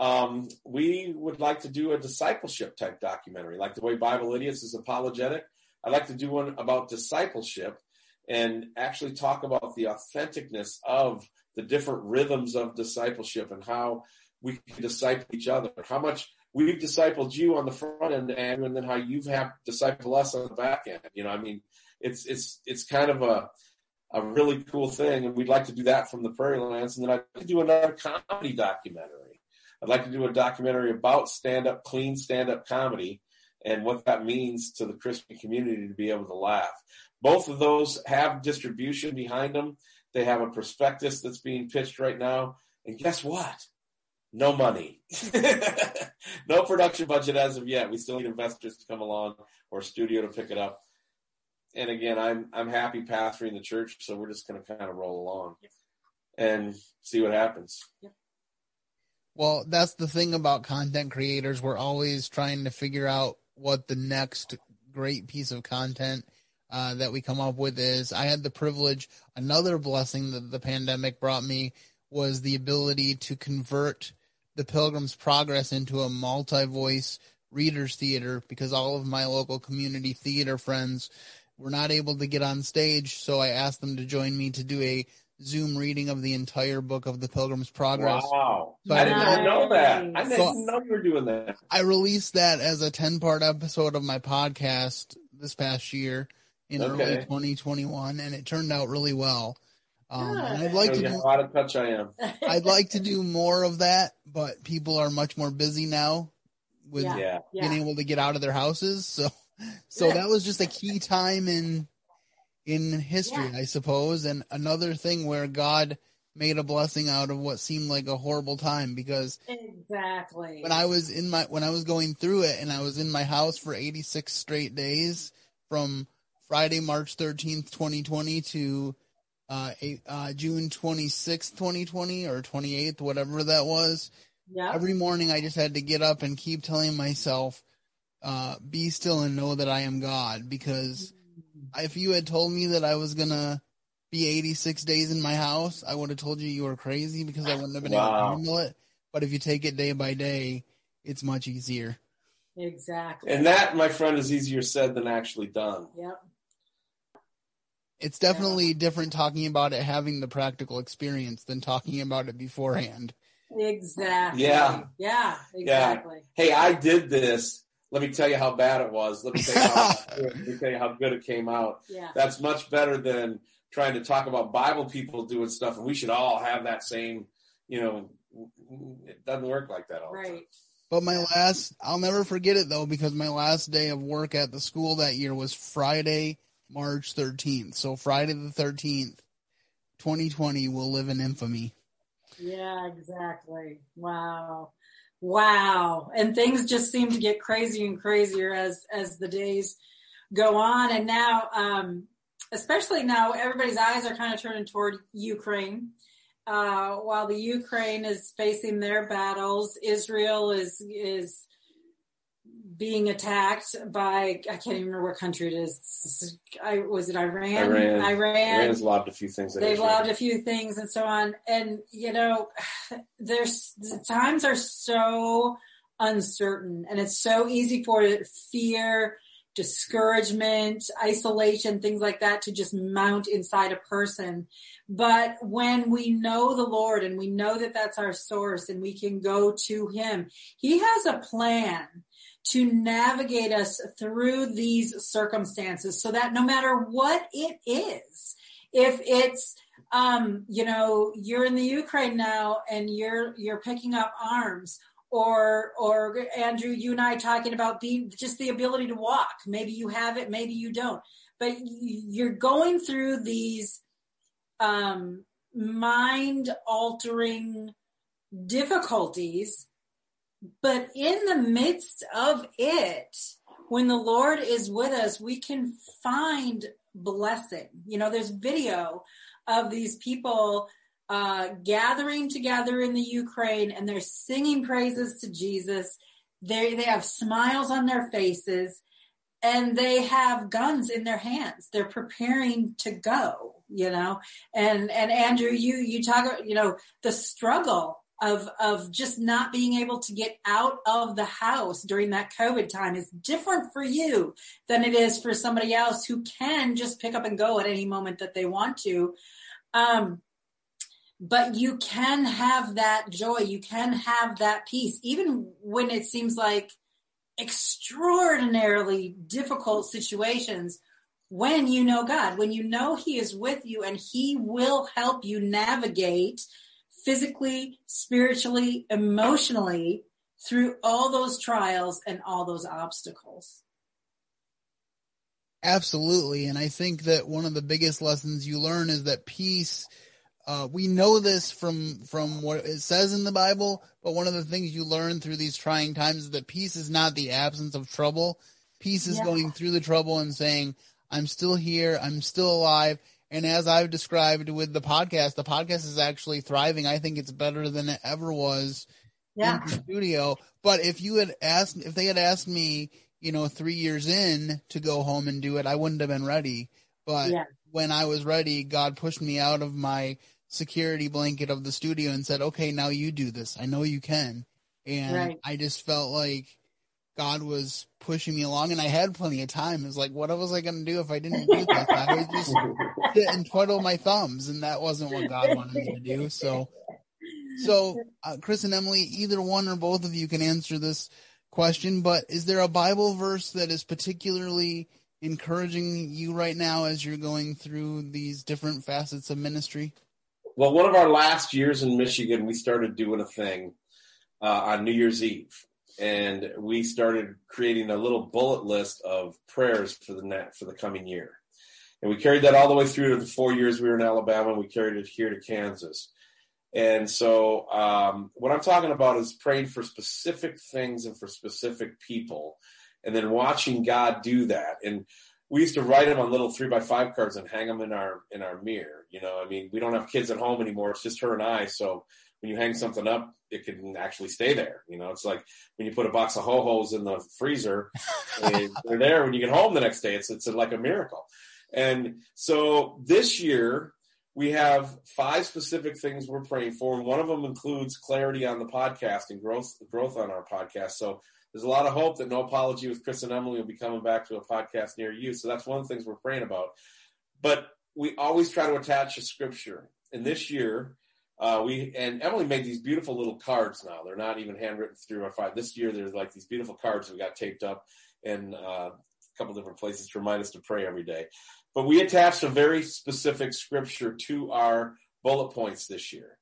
um, we would like to do a discipleship type documentary, like the way Bible Idiots is apologetic. I'd like to do one about discipleship and actually talk about the authenticness of the different rhythms of discipleship and how we can disciple each other. How much we've discipled you on the front end, Andrew, and then how you've had disciple us on the back end. You know, I mean, it's it's it's kind of a a really cool thing, and we'd like to do that from the Prairie Lands, and then to do another comedy documentary I'd like to do a documentary about stand up, clean stand up comedy and what that means to the Christian community to be able to laugh. Both of those have distribution behind them. They have a prospectus that's being pitched right now. And guess what? No money. [LAUGHS] no production budget as of yet. We still need investors to come along or a studio to pick it up. And again, I'm I'm happy pastoring the church, so we're just going to kind of roll along and see what happens. Well, that's the thing about content creators. We're always trying to figure out what the next great piece of content uh, that we come up with is. I had the privilege, another blessing that the pandemic brought me was the ability to convert the Pilgrim's Progress into a multi voice readers theater because all of my local community theater friends were not able to get on stage. So I asked them to join me to do a Zoom reading of the entire book of the Pilgrim's Progress. Wow. So I didn't even know that. I didn't so know you were doing that. I released that as a 10 part episode of my podcast this past year in okay. early 2021, and it turned out really well. Um, and I'd like to do, out of touch I am. [LAUGHS] I'd like to do more of that, but people are much more busy now with yeah. being able to get out of their houses. So, so that was just a key time in in history, yeah. I suppose, and another thing where God made a blessing out of what seemed like a horrible time because exactly when I was in my when I was going through it and I was in my house for 86 straight days from Friday, March 13th, 2020 to uh, eight, uh, June 26th, 2020 or 28th, whatever that was. Yeah. Every morning I just had to get up and keep telling myself, uh, be still and know that I am God because if you had told me that I was gonna be 86 days in my house, I would have told you you were crazy because I wouldn't have been able Wow. to handle it. But if you take it day by day, it's much easier. Exactly. And that, my friend, is easier said than actually done. Yep. It's definitely different talking about it having the practical experience than talking about it beforehand. Exactly. Yeah. Yeah. Exactly. Hey, I did this. Let me tell you how bad it was. Let me tell you how, [LAUGHS] let me tell you how good it came out. Yeah. That's much better than trying to talk about Bible people doing stuff, and we should all have that same, you know, it doesn't work like that all the time. Right. But my last, I'll never forget it though, because my last day of work at the school that year was Friday, March 13th. So Friday the 13th, 2020 will live in infamy. Yeah, exactly. Wow. Wow. And things just seem to get crazier and crazier as as the days go on and now um especially now everybody's eyes are kind of turning toward Ukraine. Uh, while the Ukraine is facing their battles, Israel is is being attacked by I can't even remember what country it is. I was it Iran? Iran. Iran. Iran's lobbed a few things. They've Israel. lobbed a few things and so on. And, you know, there's the times are so uncertain and it's so easy for fear, discouragement, isolation, things like that to just mount inside a person. But when we know the Lord and we know that that's our source and we can go to Him, He has a plan to navigate us through these circumstances so that no matter what it is, if it's um, you know, you're in the Ukraine now and you're you're picking up arms or or Andrew, you and I talking about being just the ability to walk. Maybe you have it, maybe you don't. But you're going through these um, mind altering difficulties but in the midst of it, when the Lord is with us, we can find blessing. You know, there's video of these people uh, gathering together in the Ukraine and they're singing praises to Jesus. They they have smiles on their faces and they have guns in their hands. They're preparing to go. You know, and and Andrew, you you talk you know the struggle of of just not being able to get out of the house during that COVID time is different for you than it is for somebody else who can just pick up and go at any moment that they want to. Um, but you can have that joy, you can have that peace, even when it seems like extraordinarily difficult situations. When you know God, when you know He is with you and He will help you navigate physically, spiritually, emotionally through all those trials and all those obstacles. Absolutely. And I think that one of the biggest lessons you learn is that peace, uh, we know this from, from what it says in the Bible, but one of the things you learn through these trying times is that peace is not the absence of trouble. Peace is Yeah. going through the trouble and saying, I'm still here. I'm still alive. And as I've described with the podcast, the podcast is actually thriving. I think it's better than it ever was Yeah. in the studio. But if you had asked, if they had asked me, you know, three years in to go home and do it, I wouldn't have been ready. But Yeah. when I was ready, God pushed me out of my security blanket of the studio and said, okay, now you do this. I know you can. And Right. I just felt like God was pushing me along and I had plenty of time. It was like, what was I going to do if I didn't do this? I would just sit and twiddle my thumbs and that wasn't what God wanted me to do. So, so uh, Chris and Emiliee, either one or both of you can answer this question, but is there a Bible verse that is particularly encouraging you right now as you're going through these different facets of ministry? Well, one of our last years in Michigan, we started doing a thing uh, on New Year's Eve, and we started creating a little bullet list of prayers for the net for the coming year. And we carried that all the way through to the four years we were in Alabama. And we carried it here to Kansas. And so, um, what I'm talking about is praying for specific things and for specific people, and then watching God do that. And we used to write them on little three by five cards and hang them in our in our mirror. You know, I mean, we don't have kids at home anymore. It's just her and I. So when you hang something up, it can actually stay there. You know, it's like when you put a box of ho hos in the freezer, [LAUGHS] they're there when you get home the next day. It's it's like a miracle. And so this year, we have five specific things we're praying for, and one of them includes clarity on the podcast and growth growth on our podcast. So there's a lot of hope that No Apology with Chris and Emiliee will be coming back to a podcast near you. So that's one of the things we're praying about. But we always try to attach a scripture. And this year, uh, we and Emiliee made these beautiful little cards. Now they're not even handwritten through our five. This year, there's like these beautiful cards we got taped up in uh, a couple different places to remind us to pray every day. But we attached a very specific scripture to our bullet points this year,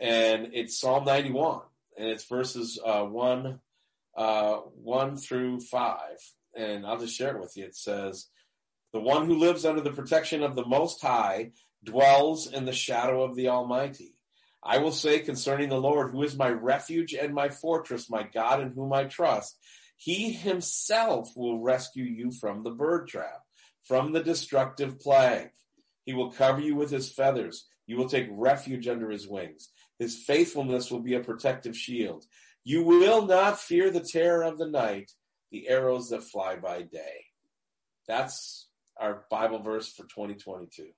and it's Psalm 91, and it's verses uh, one uh, one through five, and I'll just share it with you. It says, "The one who lives under the protection of the Most High dwells in the shadow of the Almighty." I will say concerning the Lord, who is my refuge and my fortress, my God in whom I trust, he himself will rescue you from the bird trap, from the destructive plague. He will cover you with his feathers. You will take refuge under his wings. His faithfulness will be a protective shield. You will not fear the terror of the night, the arrows that fly by day. That's our Bible verse for 2022.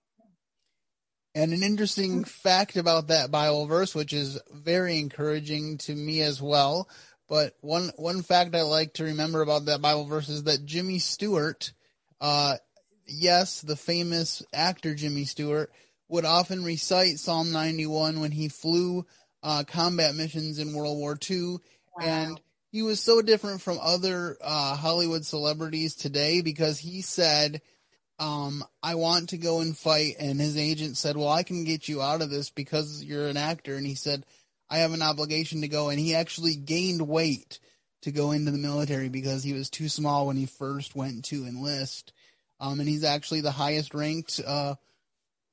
And an interesting fact about that Bible verse, which is very encouraging to me as well. But one one fact I like to remember about that Bible verse is that Jimmy Stewart, uh, yes, the famous actor Jimmy Stewart, would often recite Psalm 91 when he flew uh, combat missions in World War II, wow. and he was so different from other uh, Hollywood celebrities today because he said um, I want to go and fight. And his agent said, well, I can get you out of this because you're an actor. And he said, I have an obligation to go. And he actually gained weight to go into the military because he was too small when he first went to enlist. Um, and he's actually the highest ranked, uh,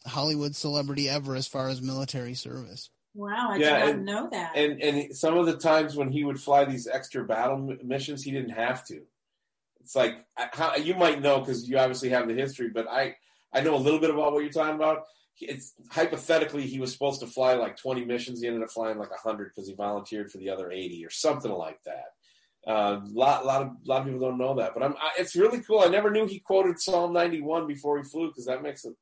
Hollywood celebrity ever as far as military service. Wow, I yeah, did not know that. And and some of the times when he would fly these extra battle missions, he didn't have to it's like how you might know because you obviously have the history, but I I know a little bit about what you're talking about. It's hypothetically he was supposed to fly like 20 missions. He ended up flying like 100 because he volunteered for the other 80 or something like that. A uh, lot, lot of, lot of people don't know that, but I'm. I, it's really cool. I never knew he quoted Psalm 91 before he flew because that makes it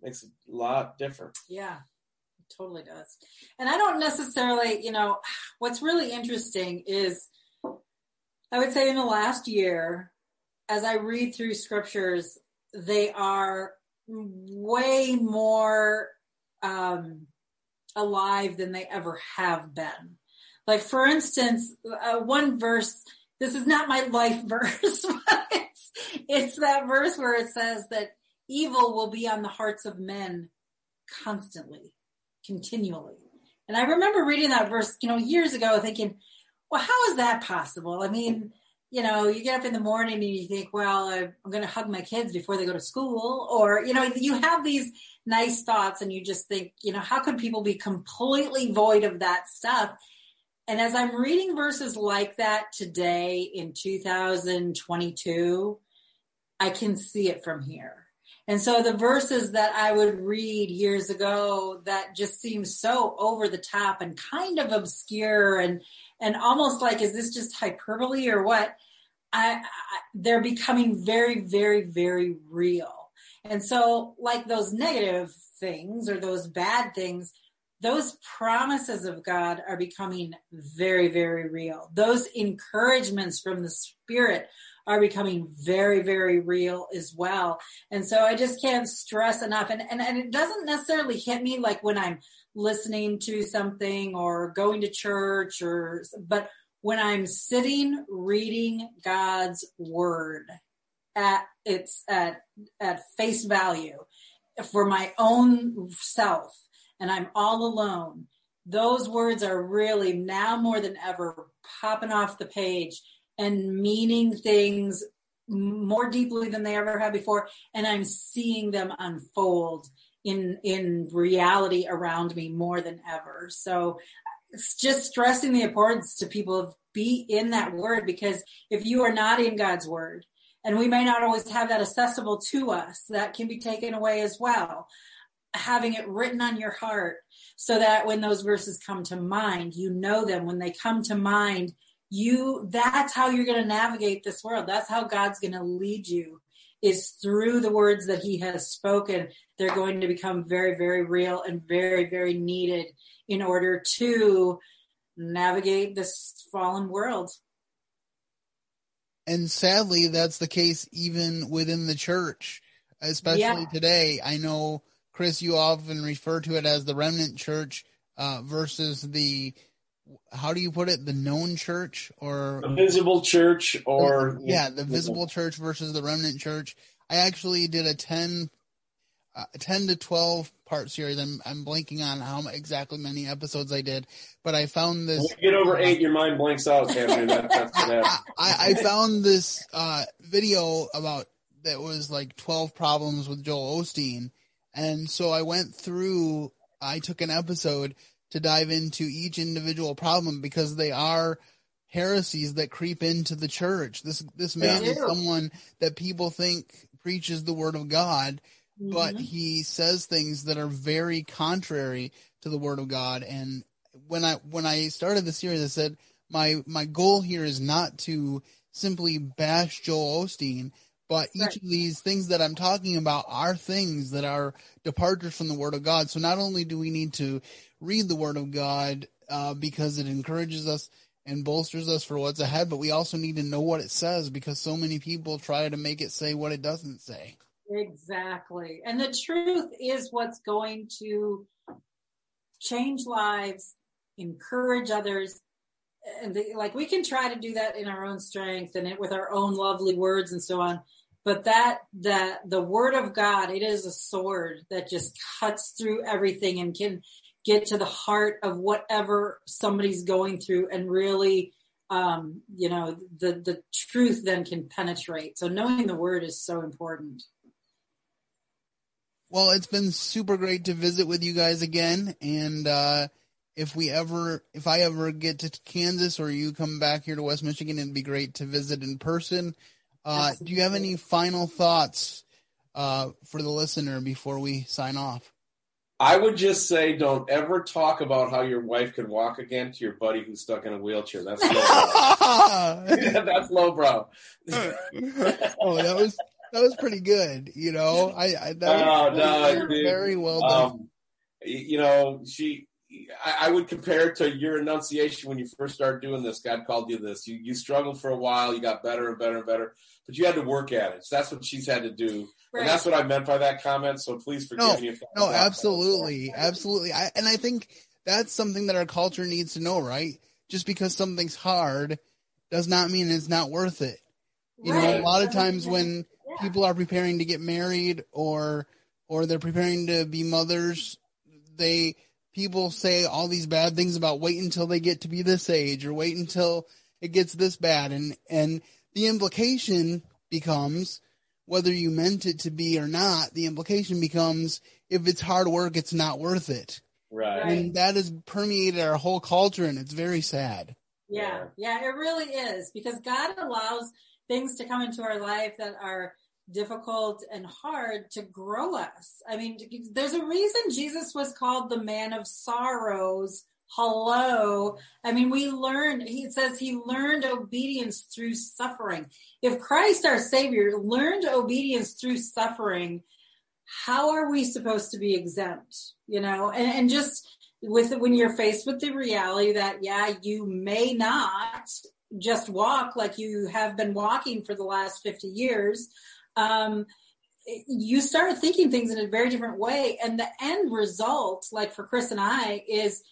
makes it a lot different. Yeah, totally does. And I don't necessarily, you know, what's really interesting is I would say in the last year, as I read through scriptures, they are way more um, alive than they ever have been. Like, for instance, uh, one verse, this is not my life [LAUGHS] verse, but it's, it's that verse where it says that evil will be on the hearts of men constantly, continually. And I remember reading that verse, you know, years ago thinking, well, how is that possible? I mean, you know, you get up in the morning and you think, well, I'm going to hug my kids before they go to school. Or, you know, you have these nice thoughts and you just think, you know, how could people be completely void of that stuff? And as I'm reading verses like that today in 2022, I can see it from here. And so the verses that I would read years ago that just seem so over the top and kind of obscure and and almost like, is this just hyperbole or what? I, I, they're becoming very, very, very real. And so, like those negative things or those bad things, those promises of God are becoming very, very real. Those encouragements from the Spirit are becoming very, very real as well. And so I just can't stress enough. And, and, and it doesn't necessarily hit me like when I'm listening to something or going to church or, but when I'm sitting reading God's word at its, at, at face value for my own self and I'm all alone, those words are really now more than ever popping off the page and meaning things more deeply than they ever have before. And I'm seeing them unfold in, in reality around me more than ever. So it's just stressing the importance to people of be in that word because if you are not in God's word, and we may not always have that accessible to us, that can be taken away as well. Having it written on your heart so that when those verses come to mind, you know them. When they come to mind, you that's how you're going to navigate this world that's how god's going to lead you is through the words that he has spoken, they're going to become very, very real and very, very needed in order to navigate this fallen world. And sadly, that's the case even within the church, especially Yeah. today. I know, Chris, you often refer to it as the remnant church uh, versus the, how do you put it, the known church or The visible church or yeah, the visible church versus the remnant church. I actually did a 10, uh, 10 to 12 part series. I'm, I'm blanking on how exactly many episodes I did, but I found this. When you get over eight, your mind blanks out. That, that's. [LAUGHS] I, I found this uh, video about that was like 12 problems with Joel Osteen. And so I went through, I took an episode to dive into each individual problem because they are heresies that creep into the church. This, this man They is someone that people think preaches the word of God, but Mhm. he says things that are very contrary to the word of God. And when I when I started the series, I said my my goal here is not to simply bash Joel Osteen, but each Right. of these things that I'm talking about are things that are departures from the word of God. So not only do we need to read the word of God uh, because it encourages us and bolsters us for what's ahead, but we also need to know what it says because so many people try to make it say what it doesn't say. Exactly. And the truth is what's going to change lives, encourage others. And the, like we can try to do that in our own strength and it with our own lovely words and so on. But that, that the word of God, it is a sword that just cuts through everything and can get to the heart of whatever somebody's going through and really, um, you know, the, the truth then can penetrate. So knowing the word is so important. Well, it's been super great to visit with you guys again. And uh, if we ever, if I ever get to Kansas or you come back here to West Michigan, it'd be great to visit in person. Uh, do you have any final thoughts uh, for the listener before we sign off? I would just say, don't ever talk about how your wife could walk again to your buddy who's stuck in a wheelchair. That's lowbrow. [LAUGHS] [LAUGHS] That's lowbrow. [LAUGHS] oh, that was that was pretty good. You know, I, I that Oh, was no, very, dude. very well done. Um, you know, she. I, I would compare it to your enunciation when you first started doing this. God called you this. You you struggled for a while. You got better and better and better, but you had to work at it. So that's what she's had to do, Right. and that's what I meant by that comment. So please forgive No, me if no, absolutely, absolutely. I, and I think that's something that our culture needs to know, right? Just because something's hard does not mean it's not worth it. You know, a Right. lot of times when Yeah. people are preparing to get married or or they're preparing to be mothers, they people say all these bad things about wait until they get to be this age or wait until it gets this bad and and the implication becomes whether you meant it to be or not, the implication becomes if it's hard work, it's not worth it. Right. And that has permeated our whole culture and it's very sad. Yeah, yeah, it really is because God allows things to come into our life that are difficult and hard to grow us. I mean, there's a reason Jesus was called the man of sorrows. Hello. I mean, we learned, he says he learned obedience through suffering. If Christ, our savior, learned obedience through suffering, how are we supposed to be exempt? You know, and, and just with when you're faced with the reality that, yeah, you may not just walk like you have been walking for the last 50 years. Um, you start thinking things in a very different way. And the end result, like for Chris and I, is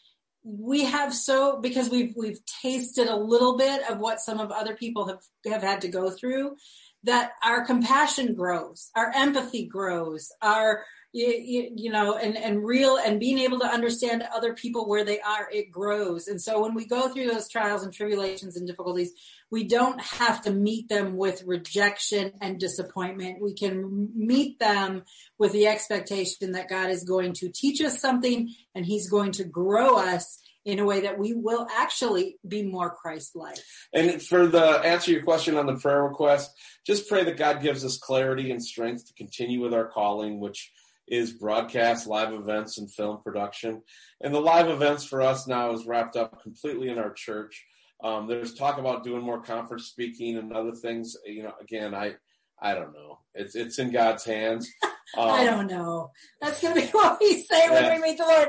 we have so because we've we've tasted a little bit of what some of other people have have had to go through that our compassion grows our empathy grows our you, you know and and real and being able to understand other people where they are it grows and so when we go through those trials and tribulations and difficulties we don't have to meet them with rejection and disappointment we can meet them with the expectation that God is going to teach us something and he's going to grow us in a way that we will actually be more Christ-like. And for the answer your question on the prayer request, just pray that God gives us clarity and strength to continue with our calling, which is broadcast, live events, and film production. And the live events for us now is wrapped up completely in our church. Um, there's talk about doing more conference speaking and other things. You know, again, I I don't know. It's it's in God's hands. [LAUGHS] Um, I don't know. That's gonna be [LAUGHS] what we say yeah. when we meet the Lord.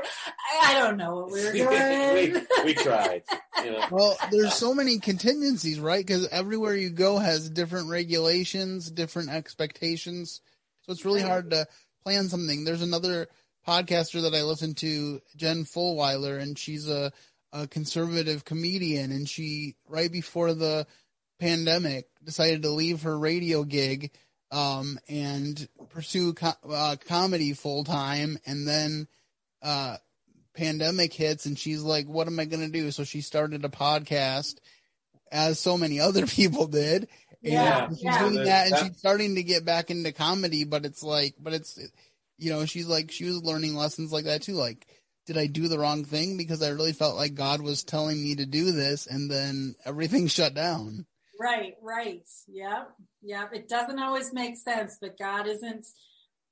I, I don't know what [LAUGHS] we are doing. we, we, tried. You know? Well, there's so many contingencies, right? Because everywhere you go has different regulations, different expectations. So it's really hard to plan something. There's another podcaster that I listen to, Jen Fulwiler, and she's a, a conservative comedian, and she right before the pandemic decided to leave her radio gig um, and pursue co- uh, comedy full time, and then uh, pandemic hits, and she's like, "What am I going to do?" So she started a podcast, as so many [LAUGHS] other people did. Yeah, and she's yeah. doing that, and she's starting to get back into comedy. But it's like, but it's, you know, she's like, she was learning lessons like that too. Like, did I do the wrong thing because I really felt like God was telling me to do this, and then everything [LAUGHS] shut down. Right, right. Yeah, yeah. It doesn't always make sense, but God isn't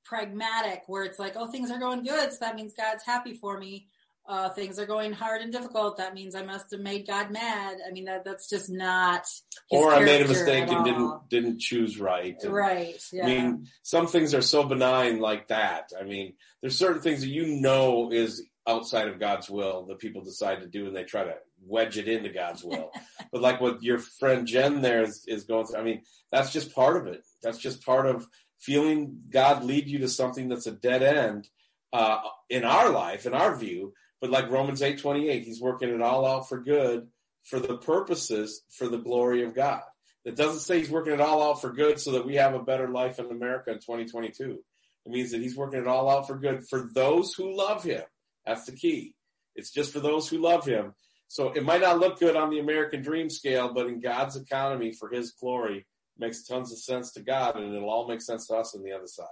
pragmatic where it's like, oh, things are going good, so that means God's happy for me. Uh, things are going hard and difficult. That means I must have made God mad. I mean, that that's just not. or I made a mistake and didn't didn't choose right. And, right. Yeah. I mean, some things are so benign like that. I mean, there's certain things that you know is outside of God's will that people decide to do, and they try to wedge it into God's will. [LAUGHS] but like what your friend Jen there is, is going through, I mean, that's just part of it. That's just part of feeling God lead you to something that's a dead end uh, in our life, in our view. But like Romans eight twenty eight, He's working it all out for good, for the purposes, for the glory of God. It doesn't say He's working it all out for good so that we have a better life in America in 2022. It means that He's working it all out for good for those who love Him. That's the key. It's just for those who love Him. So it might not look good on the American dream scale, but in God's economy for His glory, makes tons of sense to God, and it'll all make sense to us on the other side.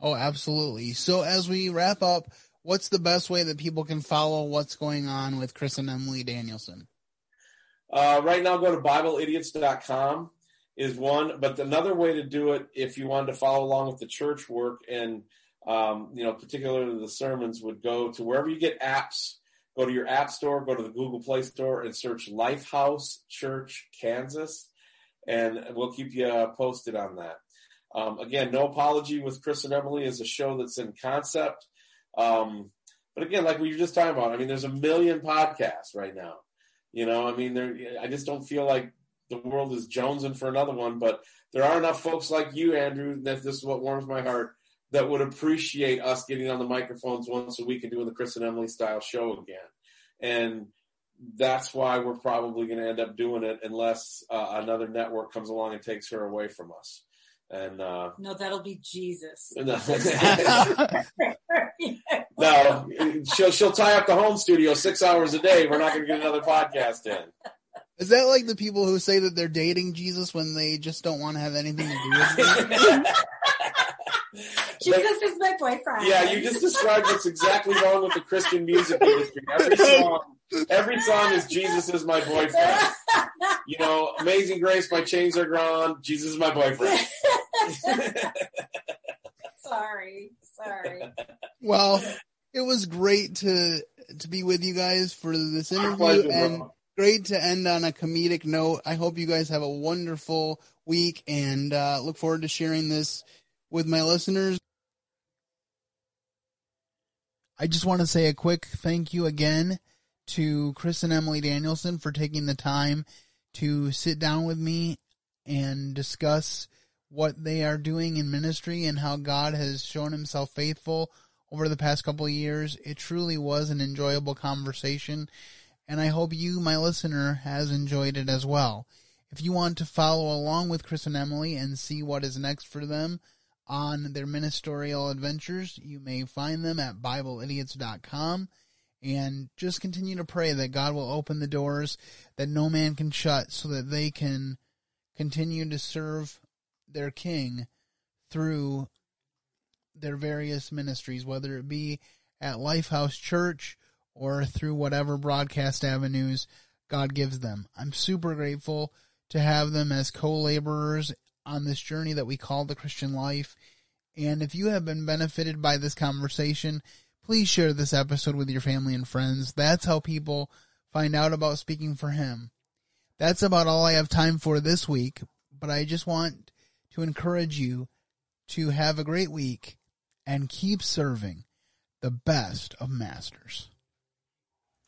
Oh, absolutely. So as we wrap up, what's the best way that people can follow what's going on with Chris and Emiliee Danielson? Uh, right now, go to BibleIdiots.com is one, but another way to do it, if you wanted to follow along with the church work and um, you know, particularly the sermons, would go to wherever you get apps. Go to your app store, go to the Google Play Store, and search Lifehouse Church Kansas, and we'll keep you uh, posted on that. Um, again, no apology with Chris and Emiliee is a show that's in concept. Um, but again, like we were just talking about, I mean, there's a million podcasts right now. You know, I mean, there. I just don't feel like the world is jonesing for another one. But there are enough folks like you, Andrew. That this is what warms my heart. That would appreciate us getting on the microphones once a week and doing the Chris and Emiliee style show again. And that's why we're probably going to end up doing it unless uh, another network comes along and takes her away from us. And uh, no, that'll be Jesus. [LAUGHS] No. [LAUGHS] no, she'll she'll tie up the home studio six hours a day. We're not going to get another podcast in. Is that like the people who say that they're dating Jesus when they just don't want to have anything to do with him? [LAUGHS] Jesus is my boyfriend. Yeah, you just described what's exactly wrong with the Christian music industry. Every song, every song is Jesus is my boyfriend. [LAUGHS] You know, Amazing Grace, my chains are gone. Jesus is my boyfriend. [LAUGHS] sorry, sorry. Well, it was great to to be with you guys for this interview pleasure, and bro. great to end on a comedic note. I hope you guys have a wonderful week and uh, look forward to sharing this with my listeners. I just want to say a quick thank you again to Chris and Emiliee Danielson for taking the time to sit down with me and discuss what they are doing in ministry and how God has shown himself faithful over the past couple of years. It truly was an enjoyable conversation, and I hope you, my listener, has enjoyed it as well. If you want to follow along with Chris and Emiliee and see what is next for them on their ministerial adventures, you may find them at BibleIdiots.com and just continue to pray that God will open the doors that no man can shut so that they can continue to serve their king through their various ministries, whether it be at Lifehouse Church or through whatever broadcast avenues God gives them. I'm super grateful to have them as co-laborers on this journey that we call the Christian life. And if you have been benefited by this conversation, please share this episode with your family and friends. That's how people find out about speaking for Him. That's about all I have time for this week, but I just want to encourage you to have a great week and keep serving the best of masters.